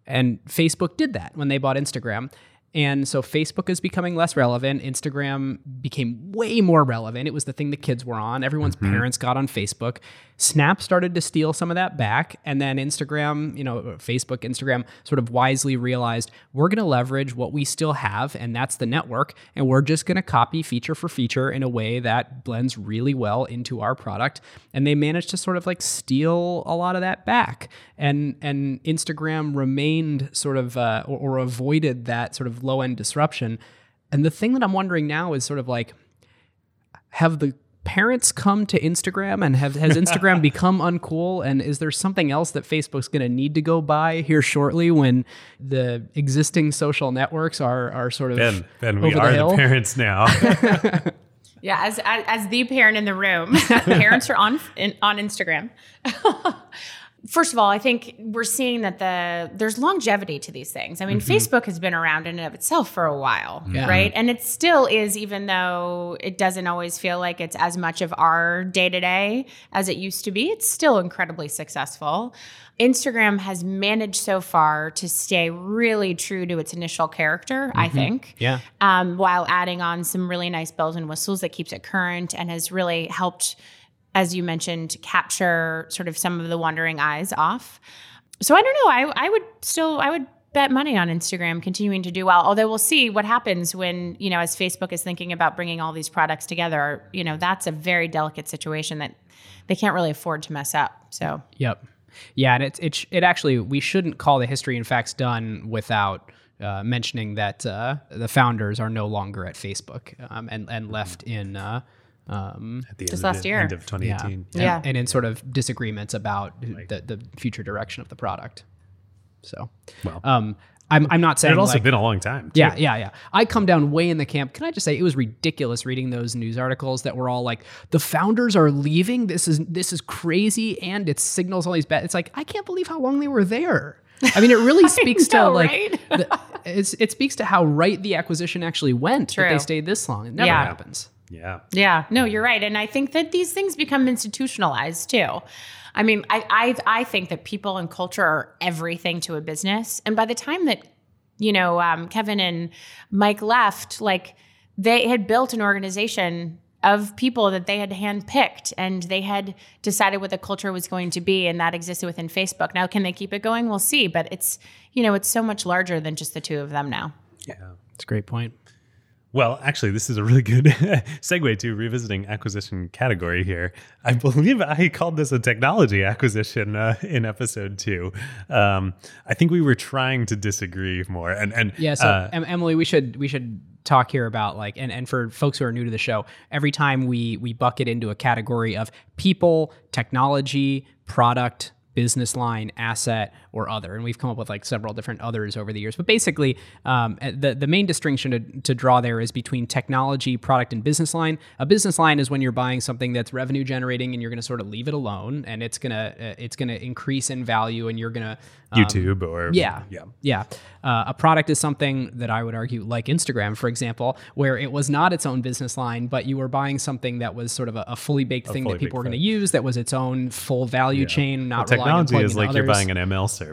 Speaker 1: And Facebook did that when they bought Instagram. And so Facebook is becoming less relevant. Instagram became way more relevant. It was the thing the kids were on. Everyone's parents got on Facebook. Snap started to steal some of that back. And then Instagram, you know, Facebook, Instagram sort of wisely realized we're going to leverage what we still have, and that's the network. And we're just going to copy feature for feature in a way that blends really well into our product. And they managed to sort of like steal a lot of that back. And, and Instagram remained sort of, uh, or, or avoided that sort of low end disruption. And the thing that I'm wondering now is sort of like, have the parents come to Instagram and have has Instagram become uncool and is there something else that Facebook's going to need to go by here shortly when the existing social networks are are sort of
Speaker 2: Ben, Ben, we
Speaker 1: over
Speaker 2: are
Speaker 1: the, hill?
Speaker 2: the parents now.
Speaker 3: Yeah, as, as as the parent in the room, parents are on in, on Instagram. First of all, I think we're seeing that the there's longevity to these things. I mean, mm-hmm. Facebook has been around in and of itself for a while,
Speaker 1: Yeah. Mm-hmm.
Speaker 3: right? And it still is, even though it doesn't always feel like it's as much of our day to day as it used to be. It's still incredibly successful. Instagram has managed so far to stay really true to its initial character. I mm-hmm. think
Speaker 1: yeah.
Speaker 3: um, while adding on some really nice bells and whistles that keeps it current and has really helped, as you mentioned, capture sort of some of the wandering eyes off. So I don't know. I, I would still I would bet money on Instagram continuing to do well. Although we'll see what happens when you know as Facebook is thinking about bringing all these products together. You know that's a very delicate situation that they can't really afford to mess up. So
Speaker 1: Yep. Yeah, and it's it sh- it actually we shouldn't call the history and facts done without uh, mentioning that uh, the founders are no longer at Facebook um, and and left in. Uh, um,
Speaker 2: At the
Speaker 3: Just
Speaker 2: of
Speaker 3: last
Speaker 2: the-
Speaker 3: year.
Speaker 2: End of 2018.
Speaker 1: And,
Speaker 3: Yeah.
Speaker 1: and in sort of disagreements about the, the future direction of the product. So,
Speaker 2: Well,
Speaker 1: um, I'm, I'm not saying
Speaker 2: had also
Speaker 1: like-
Speaker 2: been a long time. too.
Speaker 1: yeah, yeah, yeah. I come down way in the camp. Can I just say it was ridiculous reading those news articles that were all like, the founders are leaving. This is this is crazy, and it signals all these bad. It's like I can't believe how long they were there. I mean, it really speaks
Speaker 3: know,
Speaker 1: to like
Speaker 3: right?
Speaker 1: the, it's, it speaks to how right the acquisition actually went that they stayed this long. It never
Speaker 3: Yeah.
Speaker 1: happens.
Speaker 2: Yeah.
Speaker 3: Yeah, no, you're right, and I think that these things become institutionalized too. I mean, I I, I think that people and culture are everything to a business, and by the time that you know um, Kevin and Mike left, like they had built an organization of people that they had handpicked and they had decided what the culture was going to be and that existed within Facebook. Now can they keep it going? We'll see, but it's you know, it's so much larger than just the two of them now.
Speaker 2: Yeah.
Speaker 1: It's a great point.
Speaker 2: Well, actually, this is a really good segue to revisiting acquisition category here. I believe I called this a technology acquisition uh, in episode two. Um, I think we were trying to disagree more, and and
Speaker 1: Yeah, so
Speaker 2: uh,
Speaker 1: em- Emily, we should we should talk here about like and, and for folks who are new to the show, every time we we bucket into a category of people, technology, product, business line, asset, or other, and we've come up with like several different others over the years. But basically, um, the the main distinction to, to draw there is between technology, product, and business line. A business line is when you're buying something that's revenue generating and you're going to sort of leave it alone, and it's gonna uh, it's gonna increase in value, and you're gonna um,
Speaker 2: YouTube or
Speaker 1: yeah.
Speaker 2: yeah.
Speaker 1: Yeah. Uh, a product is something that I would argue, like Instagram, for example, where it was not its own business line, but you were buying something that was sort of a, a fully baked thing
Speaker 2: fully
Speaker 1: that people were going to use, that was its own full value chain, not
Speaker 2: Well,
Speaker 1: relying on
Speaker 2: technology is like you're buying an ML service.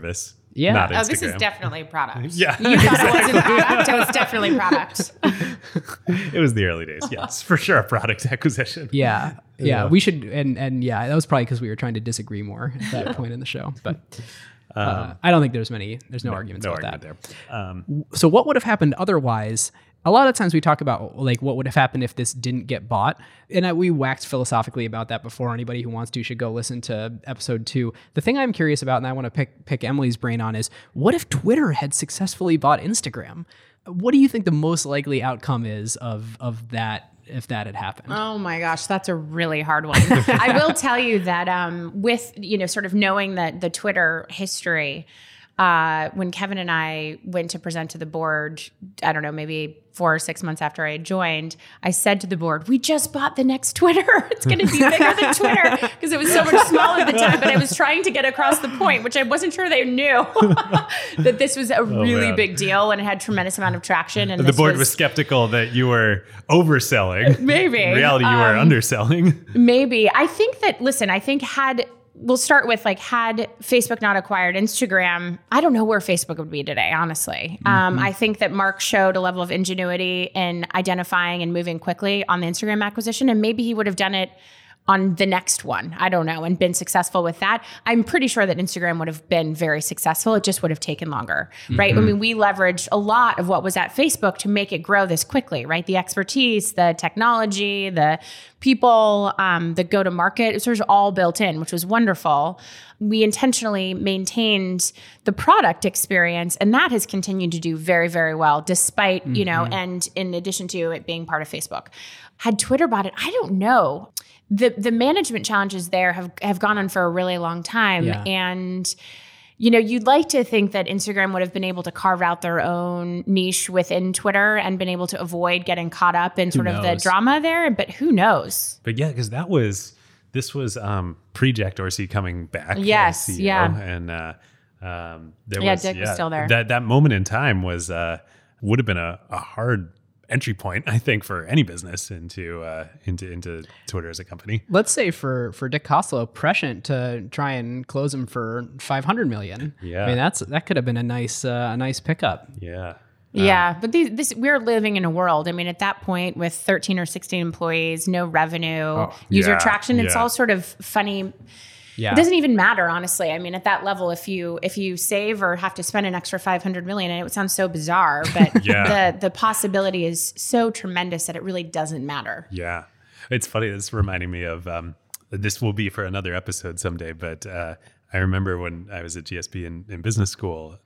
Speaker 1: Yeah.
Speaker 2: not
Speaker 1: Oh,
Speaker 3: this is definitely product.
Speaker 2: Yeah,
Speaker 3: You thought it wasn't product, it was definitely product.
Speaker 2: it was the early days. Yes, for sure, a product acquisition.
Speaker 1: Yeah, yeah,
Speaker 2: Yeah.
Speaker 1: we should, and and yeah, that was probably because we were trying to disagree more at that point in the show. But uh, I don't think there's many, there's no, arguments
Speaker 2: Um, no
Speaker 1: about
Speaker 2: argument
Speaker 1: that.
Speaker 2: there. Um,
Speaker 1: so what would have happened otherwise a lot of times we talk about like what would have happened if this didn't get bought. And I, we waxed philosophically about that before anybody who wants to should go listen to episode two. The thing i'm curious about and i want to pick pick emily's brain on is what if twitter had successfully bought instagram? What do you think the most likely outcome is of of that if that had happened?
Speaker 3: Oh my gosh, that's a really hard one. I will tell you that um, with you know sort of knowing that the Twitter history, uh, when Kevin and I went to present to the board, I don't know, maybe four or six months after I had joined, I said to the board, "We just bought the next Twitter. It's going to be bigger than Twitter because it was so much smaller at the time." But I was trying to get across the point, which I wasn't sure they knew that this was a really
Speaker 2: man.
Speaker 3: big deal and it had tremendous amount of traction. And
Speaker 2: the
Speaker 3: this
Speaker 2: board was, skeptical that you were overselling.
Speaker 3: Maybe.
Speaker 2: In reality, you were
Speaker 3: Um,
Speaker 2: underselling.
Speaker 3: Maybe. I think that, listen, I think had we'll start with like had Facebook not acquired Instagram, I don't know where Facebook would be today, honestly. Um, I think that Mark showed a level of ingenuity in identifying and moving quickly on the Instagram acquisition, and maybe he would have done it on the next one. I don't know, and been successful with that. I'm pretty sure that Instagram would have been very successful. It just would have taken longer, right? I mean, we leveraged a lot of what was at Facebook to make it grow this quickly, right? The expertise, the technology, the people, um, the go to market, it was all built in, which was wonderful. We intentionally maintained the product experience, and that has continued to do very, very well, despite, you know, and in addition to it being part of Facebook. Had Twitter bought it? I don't know the the management challenges there have have gone on for a really long time
Speaker 1: Yeah.
Speaker 3: and you know you'd like to think that Instagram would have been able to carve out their own niche within Twitter and been able to avoid getting caught up in sort of the drama there but who knows
Speaker 2: But yeah, because that was this was um, pre Jack Dorsey coming back.
Speaker 3: Yes,
Speaker 2: CEO,
Speaker 3: yeah.
Speaker 2: and uh, um, there
Speaker 3: Yeah,
Speaker 2: was
Speaker 3: Dick was still there.
Speaker 2: That that moment in time was uh, would have been a, a hard entry point, I think, for any business into uh, into into Twitter as a company.
Speaker 1: Let's say for for Dick Costolo, prescient to try and close him for 500 million.
Speaker 2: Yeah.
Speaker 1: I mean that's that could have been a nice uh, a nice pickup.
Speaker 2: Yeah.
Speaker 3: yeah but these, this we're living in a world i mean at that point with 13 or 16 employees no revenue user
Speaker 2: yeah,
Speaker 3: traction it's
Speaker 2: yeah.
Speaker 3: all sort of funny
Speaker 1: Yeah.
Speaker 3: It doesn't even matter, honestly. I mean, at that level, if you if you save or have to spend an extra five hundred million, and it sounds so bizarre, but
Speaker 2: Yeah.
Speaker 3: the the possibility is so tremendous that it really doesn't matter.
Speaker 2: Yeah. It's funny. It's reminding me of um, this will be for another episode someday, but uh, I remember when I was at GSB in, in business school,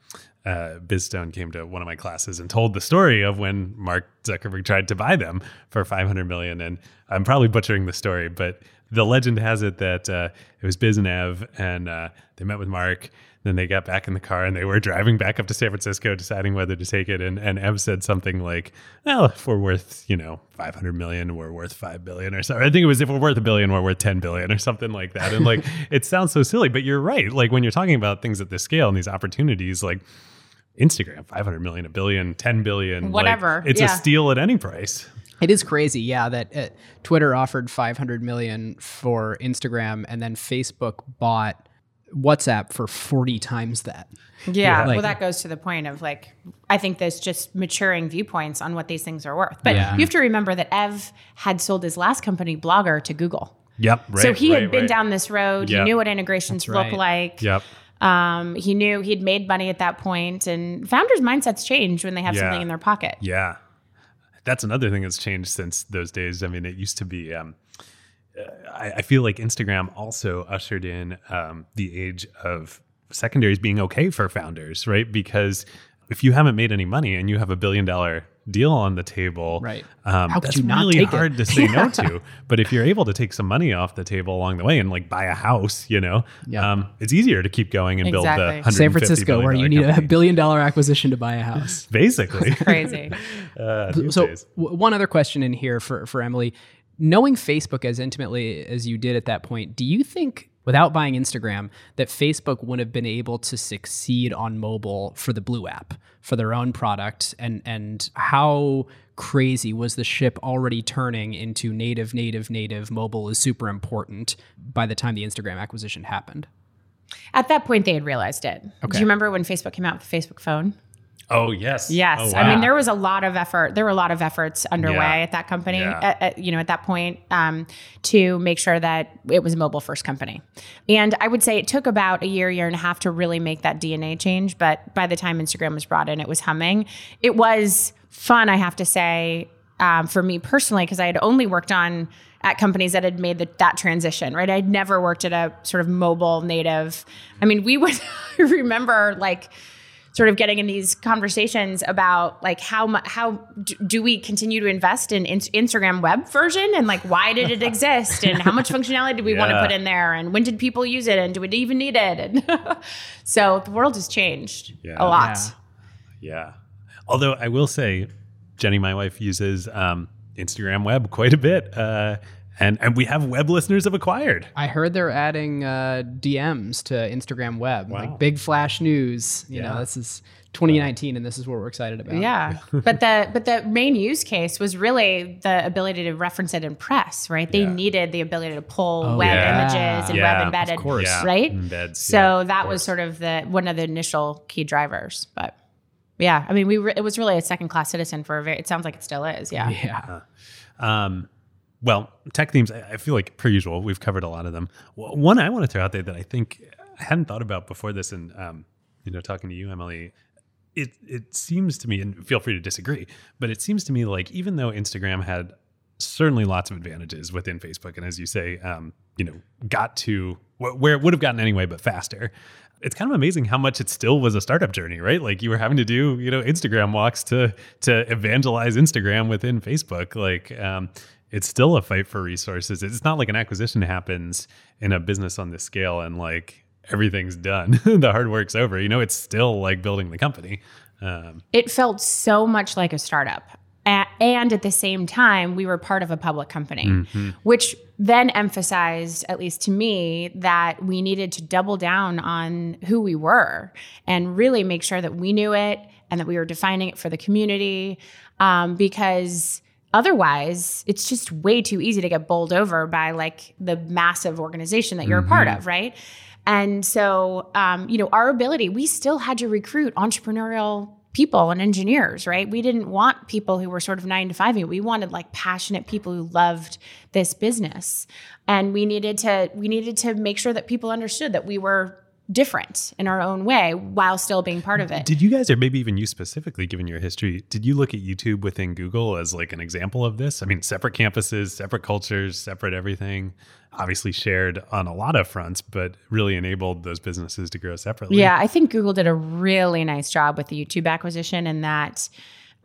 Speaker 2: uh, Biz Stone came to one of my classes and told the story of when Mark Zuckerberg tried to buy them for 500 million. And I'm probably butchering the story, but the legend has it that uh, it was Biz and Ev, and uh, they met with Mark. Then they got back in the car and they were driving back up to San Francisco, deciding whether to take it. And, and Ev said something like, "Well, if we're worth, you know, 500 million, we're worth 5 billion or something." I think it was if we're worth a billion, we're worth 10 billion or something like that. And like, it sounds so silly, but you're right. Like when you're talking about things at this scale and these opportunities, like Instagram, 500 million, a billion, 10 billion, like,
Speaker 3: Whatever,
Speaker 2: it's
Speaker 3: yeah.
Speaker 2: a steal at any price.
Speaker 1: It is crazy, yeah, that uh, Twitter offered 500 million for Instagram and then Facebook bought WhatsApp for 40 times that.
Speaker 3: Yeah.
Speaker 1: Like-
Speaker 3: well, that goes to the point of like, I think there's just maturing viewpoints on what these things are worth. But
Speaker 1: Yeah.
Speaker 3: you have to remember that Ev had sold his last company, Blogger, to Google.
Speaker 2: Yep. Right,
Speaker 3: so he
Speaker 2: right,
Speaker 3: had been
Speaker 2: right.
Speaker 3: down this road.
Speaker 2: Yeah.
Speaker 3: He knew what integrations
Speaker 1: right.
Speaker 3: look like.
Speaker 2: Yep.
Speaker 3: Um, he knew he'd made money at that point, and founders' mindsets change when they have
Speaker 2: Yeah.
Speaker 3: something in their pocket.
Speaker 2: Yeah. That's another thing that's changed since those days. I mean, it used to be, um, uh, I, I feel like Instagram also ushered in um, the age of secondaries being okay for founders, right? Because if you haven't made any money and you have a billion dollar deal on the table,
Speaker 1: Right.
Speaker 2: Um,
Speaker 1: How could
Speaker 2: that's
Speaker 1: you not
Speaker 2: really
Speaker 1: take it?
Speaker 2: hard to say no to. But if you're able to take some money off the table along the way and like buy a house, you know,
Speaker 1: Yeah.
Speaker 2: um, it's easier to keep going and build the
Speaker 3: Exactly.
Speaker 2: 150
Speaker 1: San Francisco, where you need
Speaker 2: dollar
Speaker 1: a billion dollar acquisition to buy a house.
Speaker 2: basically.
Speaker 3: Crazy.
Speaker 2: uh,
Speaker 1: so
Speaker 2: days.
Speaker 1: w- one other question in here for, for Emily. Knowing Facebook as intimately as you did at that point, do you think without buying Instagram that Facebook would have been able to succeed on mobile for the Blue app, for their own product and and how crazy was the ship already turning into native native native mobile is super important by the time the Instagram acquisition happened?
Speaker 3: At that point, they had realized it.
Speaker 1: Okay.
Speaker 3: Do you remember when Facebook came out with the Facebook phone?
Speaker 2: Oh yes,
Speaker 3: Yes,
Speaker 2: Oh,
Speaker 3: I mean there was a lot of effort. There were a lot of efforts underway
Speaker 2: Yeah.
Speaker 3: at that company.
Speaker 2: Yeah.
Speaker 3: At, at- you know, at that point, um, to make sure that it was a mobile first company. And I would say it took about a year, year and a half to really make that DNA change. But by the time Instagram was brought in, it was humming. It was fun, I have to say, um, for me personally, because I had only worked on at companies that had made the, that transition. Right, I'd never worked at a sort of mobile native. I mean, we would remember like sort of getting in these conversations about like how how do, do we continue to invest in, in Instagram web version? And like why did it exist? And how much functionality do we want to put in there? And when did people use it? And do we even need it? And so the world has changed
Speaker 2: Yeah.
Speaker 3: a lot.
Speaker 1: Yeah.
Speaker 2: Yeah. Although I will say, Jenny, my wife, uses um, Instagram Web quite a bit, uh, and and we have web listeners of Acquired.
Speaker 1: I heard they're adding uh, DMs to Instagram Web,
Speaker 2: Wow.
Speaker 1: like big flash news. You know, this is 2019, and this is what we're excited about.
Speaker 3: Yeah, but the but the main use case was really the ability to reference it in press, right? They
Speaker 2: Yeah.
Speaker 3: needed the ability to pull
Speaker 1: Oh,
Speaker 3: web
Speaker 1: yeah.
Speaker 3: images and
Speaker 2: Yeah,
Speaker 3: web
Speaker 2: of
Speaker 3: embedded,
Speaker 1: course.
Speaker 2: Yeah,
Speaker 3: right?
Speaker 2: embeds,
Speaker 3: so
Speaker 2: yeah, of
Speaker 3: that was sort of the one of the initial key drivers. But yeah, I mean, we re- it was really a second class citizen for a very. It sounds like it still is. Yeah.
Speaker 1: Yeah.
Speaker 2: Um, well, tech themes, I feel like per usual, we've covered a lot of them. One I want to throw out there that I think I hadn't thought about before this, and um, you know, talking to you, Emily, it it seems to me, and feel free to disagree, but it seems to me like even though Instagram had certainly lots of advantages within Facebook, and as you say, um, you know, got to wh- where it would have gotten anyway, but faster. It's kind of amazing how much it still was a startup journey, right? Like you were having to do, you know, Instagram walks to to evangelize Instagram within Facebook. Like um, it's still a fight for resources. It's not like an acquisition happens in a business on this scale and like everything's done, the hard work's over. You know, it's still like building the company. Um,
Speaker 3: It felt so much like a startup. A- And at the same time, we were part of a public company, which then emphasized, at least to me, that we needed to double down on who we were and really make sure that we knew it and that we were defining it for the community. Um, because otherwise, it's just way too easy to get bowled over by like the massive organization that you're a part of, right? And so, um, you know, our ability, we still had to recruit entrepreneurial people and engineers, right? We didn't want people who were sort of nine to five. We wanted like passionate people who loved this business. And we needed to, we needed to make sure that people understood that we were different in our own way while still being part of it.
Speaker 2: Did you guys, or maybe even you specifically, given your history, did you look at YouTube within Google as like an example of this? I mean, separate campuses, separate cultures, separate everything, obviously shared on a lot of fronts, but really enabled those businesses to grow separately.
Speaker 3: Yeah, I think Google did a really nice job with the YouTube acquisition and that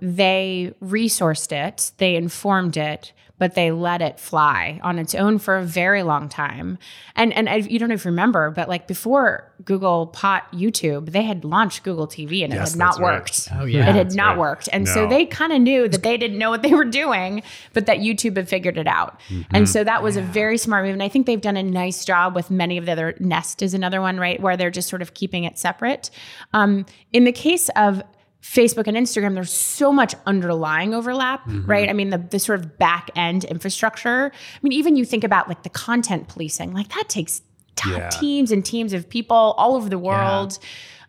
Speaker 3: they resourced it, they informed it, but they let it fly on its own for a very long time. And and I, you don't know if you remember, but like before Google bought YouTube, they had launched Google TV and
Speaker 2: Yes,
Speaker 3: it had not
Speaker 2: right.
Speaker 3: worked.
Speaker 1: Oh, yeah.
Speaker 3: it had not
Speaker 2: right.
Speaker 3: worked, and so they kind of knew that they didn't know what they were doing, but that YouTube had figured it out.
Speaker 2: Mm-hmm.
Speaker 3: And so that was a very smart move. And I think they've done a nice job with many of the other. Nest is another one, right, where they're just sort of keeping it separate. Um, in the case of Facebook and Instagram, there's so much underlying overlap,
Speaker 2: Mm-hmm.
Speaker 3: right? I mean, the, the sort of back end infrastructure. I mean, even you think about like the content policing, like that takes t-
Speaker 2: Yeah.
Speaker 3: teams and teams of people all over the world.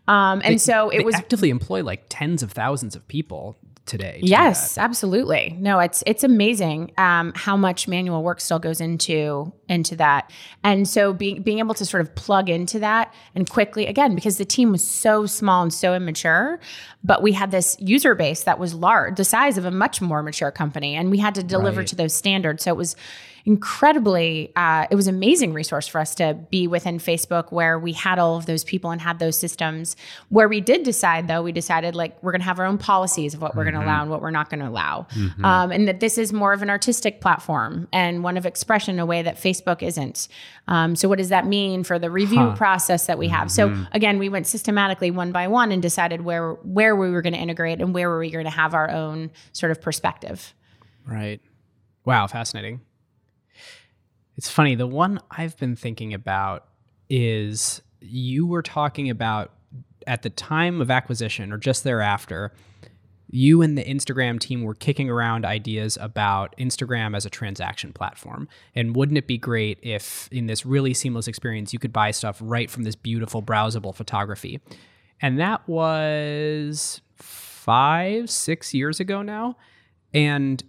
Speaker 3: Um, and so it
Speaker 1: They
Speaker 3: was
Speaker 1: actively employ like tens of thousands of people today. to
Speaker 3: Yes, absolutely. No, it's it's amazing um, how much manual work still goes into into that, and so being being able to sort of plug into that and quickly again because the team was so small and so immature, but we had this user base that was large, the size of a much more mature company, and we had to deliver
Speaker 1: Right.
Speaker 3: to those standards. So it was incredibly uh, it was amazing resource for us to be within facebook where we had all of those people and had those systems. Where we did decide though we decided like we're going to have our own policies of what we're going to allow and what we're not going to allow um, and that this is more of an artistic platform and one of expression in a way that facebook isn't. Um, so what does that mean for the review process that we have? So again we went systematically one by one and decided where where we were going to integrate and where were we going to have our own sort of perspective.
Speaker 1: Right. Wow, fascinating. It's funny. The one I've been thinking about is you were talking about at the time of acquisition or just thereafter, you and the Instagram team were kicking around ideas about Instagram as a transaction platform. And wouldn't it be great if, in this really seamless experience, you could buy stuff right from this beautiful, browsable photography? And that was five, six years ago now. And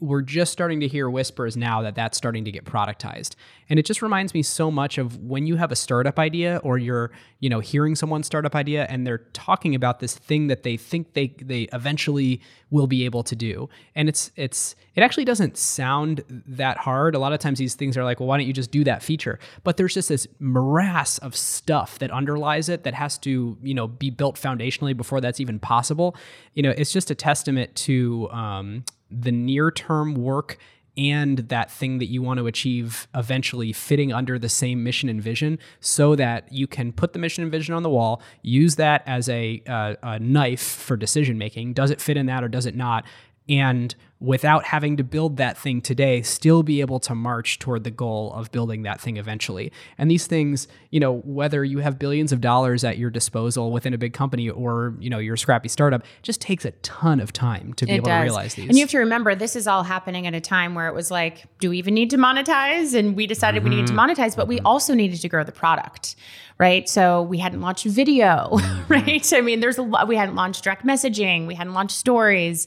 Speaker 1: we're just starting to hear whispers now that that's starting to get productized. And it just reminds me so much of when you have a startup idea or you're you know hearing someone's startup idea and they're talking about this thing that they think they they eventually will be able to do. And it's it's it actually doesn't sound that hard. A lot of times these things are like well why don't you just do that feature? But there's just this morass of stuff that underlies it that has to you know be built foundationally before that's even possible. You know it's just a testament to um, the near term work and that thing that you want to achieve eventually fitting under the same mission and vision so that you can put the mission and vision on the wall use that as a, uh, a knife for decision making does it fit in that or does it not? And without having to build that thing today, still be able to march toward the goal of building that thing eventually. And these things, you know, whether you have billions of dollars at your disposal within a big company or, you know, you're scrappy startup, just takes a ton of time to be
Speaker 3: It
Speaker 1: able
Speaker 3: does.
Speaker 1: to realize these.
Speaker 3: And you have to remember, this is all happening at a time where it was like, do we even need to monetize? And we decided we needed to mm-hmm. monetize, but we mm-hmm. also needed to grow the product, right? So we hadn't launched video, mm-hmm. right? I mean, there's a lot, we hadn't launched direct messaging, we hadn't launched stories.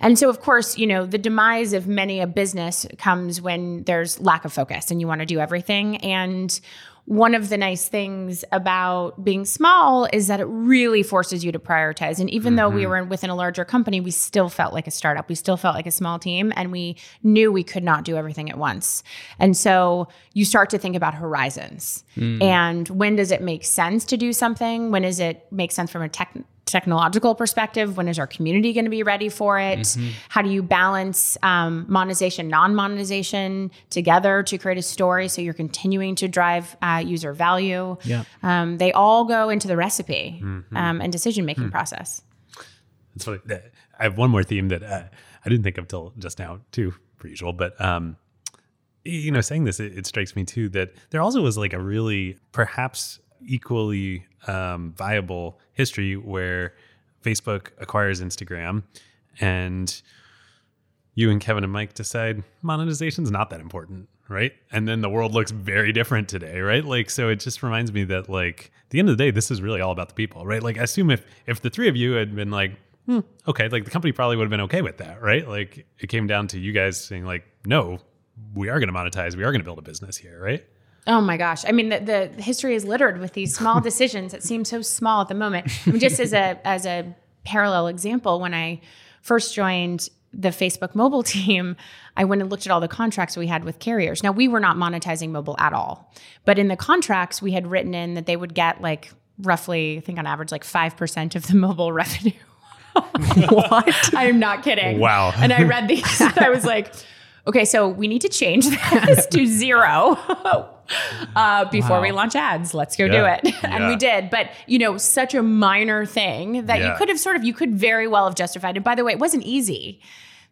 Speaker 3: And so, of course, you know, the demise of many a business comes when there's lack of focus and you want to do everything. And one of the nice things about being small is that it really forces you to prioritize. And even though we mm-hmm. were within a larger company, we still felt like a startup. We still felt like a small team, and we knew we could not do everything at once. And so you start to think about horizons hmm. and when does it make sense to do something? When does it make sense from a tech? Technological perspective when is our community going to be ready for it how do you balance um, monetization non-monetization together to create a story so you're continuing to drive uh, user value
Speaker 1: Yeah.
Speaker 3: um, they all go into the recipe um, and decision making process
Speaker 2: It's funny. I have one more theme that uh, I didn't think of till just now, too, per usual. But um, you know, saying this, it, it strikes me too that there also was like a really perhaps equally um, viable history where Facebook acquires Instagram, and you and Kevin and Mike decide monetization's not that important, right? And then the world looks very different today, right? Like, so it just reminds me that like at the end of the day, this is really all about the people, right? Like, I assume if if the three of you had been like, hmm, okay, like the company probably would have been okay with that, right? Like, it came down to you guys saying like, no, we are going to monetize, we are going to build a business here, right?
Speaker 3: Oh my gosh. I mean, the, the history is littered with these small decisions that seem so small at the moment. I mean, just as a as a parallel example, when I first joined the Facebook mobile team, I went and looked at all the contracts we had with carriers. Now, we were not monetizing mobile at all, but in the contracts, we had written in that they would get like roughly, I think on average, like 5% of the mobile revenue. what? I'm not kidding.
Speaker 2: Wow.
Speaker 3: And I read these and I was like, okay, so we need to change this to zero uh, before
Speaker 1: Wow.
Speaker 3: we launch ads. Let's go
Speaker 2: Yeah.
Speaker 3: do it. and
Speaker 2: Yeah.
Speaker 3: we did. But, you know, such a minor thing that you could have sort of, you could very well have justified. And by the way, it wasn't easy.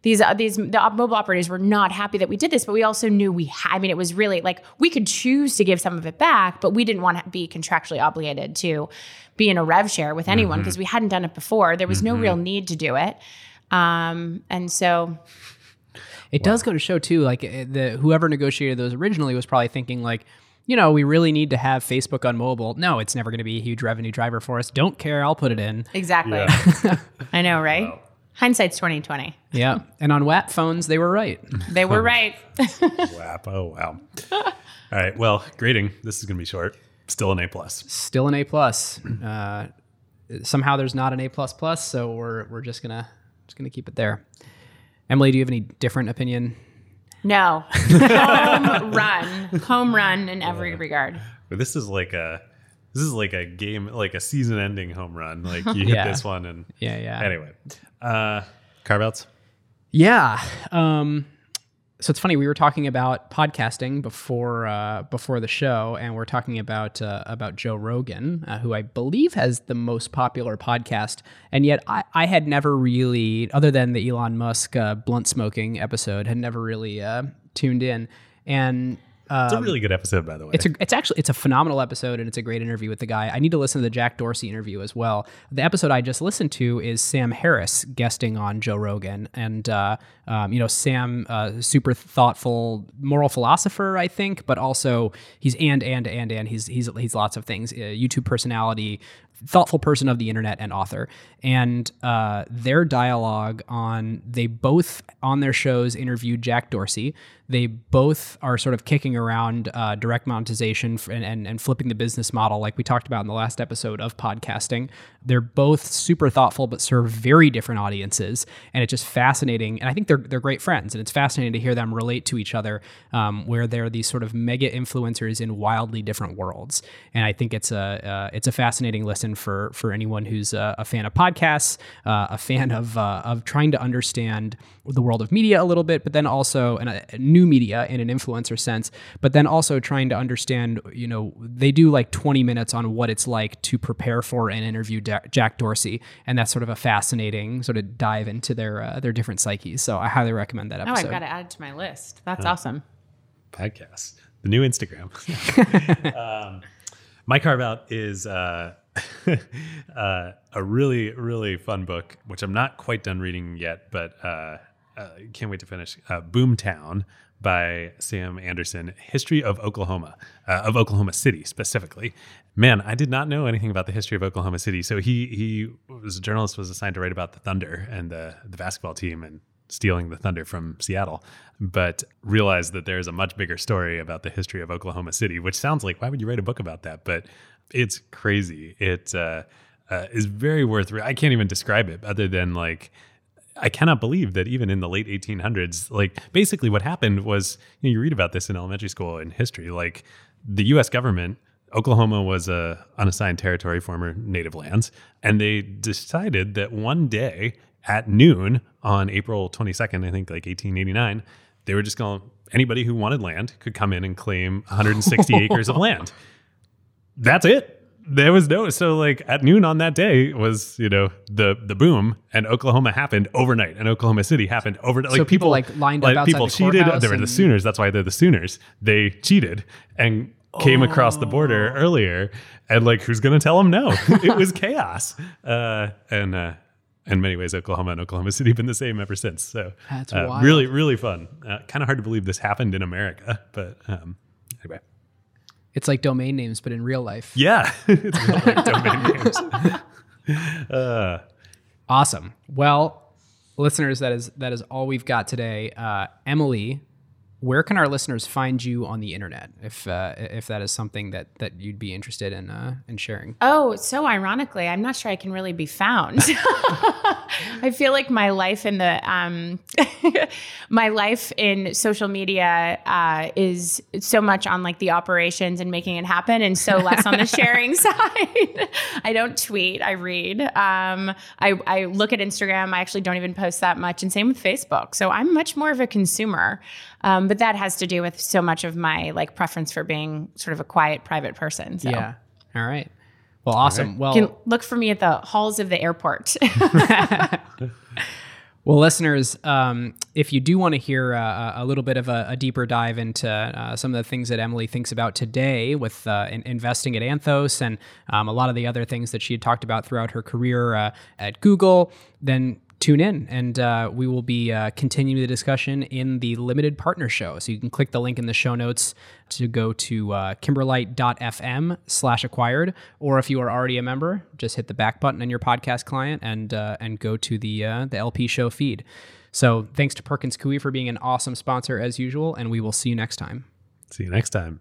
Speaker 3: These, uh, these the mobile operators were not happy that we did this, but we also knew we had. I mean, it was really like we could choose to give some of it back, but we didn't want to be contractually obligated to be in a rev share with anyone because we hadn't done it before. There was no real need to do it, um, and so
Speaker 1: It does go to show too, like uh, the whoever negotiated those originally was probably thinking like, you know, we really need to have Facebook on mobile. No, it's never going to be a huge revenue driver for us. Don't care, I'll put it in.
Speaker 3: exactly. I know, right? Hindsight's twenty twenty.
Speaker 1: Yeah, and on WAP phones, they were right.
Speaker 3: They were right.
Speaker 2: Wap. Oh, wow. All right. Well, grading. This is going to be short. Still an A plus.
Speaker 1: Still an A plus. Uh, somehow there's not an A plus plus, so we're we're just gonna just gonna keep it there. Emily, do you have any different opinion?
Speaker 3: No, home run, home run in every regard.
Speaker 2: But this is like a this is like a game, like a season-ending home run. Like you hit this one, and
Speaker 1: Yeah, yeah.
Speaker 2: anyway, uh, carve outs.
Speaker 1: Yeah. Um, so it's funny. We were talking about podcasting before uh, before the show, and we're talking about uh, about Joe Rogan, uh, who I believe has the most popular podcast. And yet, I, I had never really, other than the Elon Musk uh, blunt smoking episode, had never really uh, tuned in. And uh,
Speaker 2: It's a really good episode, by the way.
Speaker 1: it's a, it's actually it's a phenomenal episode and it's a great interview with the guy. I need to listen to the Jack Dorsey interview as well. The episode I just listened to is Sam Harris guesting on Joe Rogan, and uh, um, you know Sam, uh, super thoughtful moral philosopher, I think, but also he's and and and and he's he's he's lots of things. Uh, YouTube personality, thoughtful person of the internet, and author. And uh, their dialogue on they both on their shows interviewed Jack Dorsey. They both are sort of kicking around uh, direct monetization and, and, and flipping the business model, like we talked about in the last episode of podcasting. They're both super thoughtful, but serve very different audiences, and it's just fascinating. And I think they're they're great friends, and it's fascinating to hear them relate to each other, um, where they're these sort of mega influencers in wildly different worlds. And I think it's a uh, it's a fascinating listen recommend for for anyone who's a, a fan of podcasts, uh, a fan of uh, of trying to understand the world of media a little bit, but then also in a, a new media in an influencer sense, but then also trying to understand. You know, they do like 20 minutes on what it's like to prepare for and interview Jack Dorsey, and that's sort of a fascinating sort of dive into their uh, their different psyches. So I highly recommend that episode.
Speaker 3: Oh, I've got to add it to my list. That's awesome.
Speaker 2: Podcast, the new Instagram. um, my carve out is uh, uh, a really, really fun book, which I'm not quite done reading yet, but uh, uh can't wait to finish. Uh, Boomtown by Sam Anderson, History of Oklahoma, uh, of Oklahoma City specifically. Man, I did not know anything about the history of Oklahoma City. So he he was a journalist, was assigned to write about the Thunder and the the basketball team and stealing the Thunder from Seattle, but realized that there's a much bigger story about the history of Oklahoma City, which sounds like why would you write a book about that? But it's crazy. It uh, uh, is very worth. Re- I can't even describe it other than like. I cannot believe that even in the late 1800s, like basically what happened was you, know, you read about this in elementary school in history. Like the U.S. government Oklahoma was a unassigned territory, former native lands, and they decided that one day at noon on April 22nd, I think like 1889, they were just going anybody who wanted land could come in and claim 160 acres of land. That's it. There was no so like at noon on that day was you know the the boom and Oklahoma happened overnight and Oklahoma City happened overnight.
Speaker 1: Like so people, people like lined like up
Speaker 2: people cheated. They were the Sooners. That's why they're the Sooners. They cheated and came oh. across the border oh. earlier and like who's gonna tell them no? it was chaos. Uh, and uh, in many ways, Oklahoma and Oklahoma City have been the same ever since. So
Speaker 1: that's uh,
Speaker 2: really, really fun. Uh, kind of hard to believe this happened in America, but um, anyway.
Speaker 1: It's like domain names, but in real life.
Speaker 2: Yeah, it's like domain names.
Speaker 1: Uh, awesome. Well, listeners, that is that is all we've got today. Uh, Emily where can our listeners find you on the internet if uh, if that is something that that you'd be interested in uh, in sharing?
Speaker 3: Oh, so ironically, I'm not sure I can really be found. I feel like my life in the um, my life in social media uh, is so much on like the operations and making it happen, and so less on the sharing side. I don't tweet. I read. Um, I, I look at Instagram. I actually don't even post that much, and same with Facebook. So I'm much more of a consumer. Um, but that has to do with so much of my like preference for being sort of a quiet, private person. So.
Speaker 1: Yeah. All right. Well, awesome. Right. Well,
Speaker 3: you can look for me at the halls of the airport.
Speaker 1: well, listeners, um, if you do want to hear uh, a little bit of a, a deeper dive into uh, some of the things that Emily thinks about today with uh, in investing at Anthos and um, a lot of the other things that she had talked about throughout her career uh, at Google, then tune in and uh, we will be uh, continuing the discussion in the limited partner show. So you can click the link in the show notes to go to uh, kimberlite.fm slash acquired. Or if you are already a member, just hit the back button in your podcast client and, uh, and go to the, uh, the LP show feed. So thanks to Perkins Coie for being an awesome sponsor as usual. And we will see you next time.
Speaker 2: See you next time.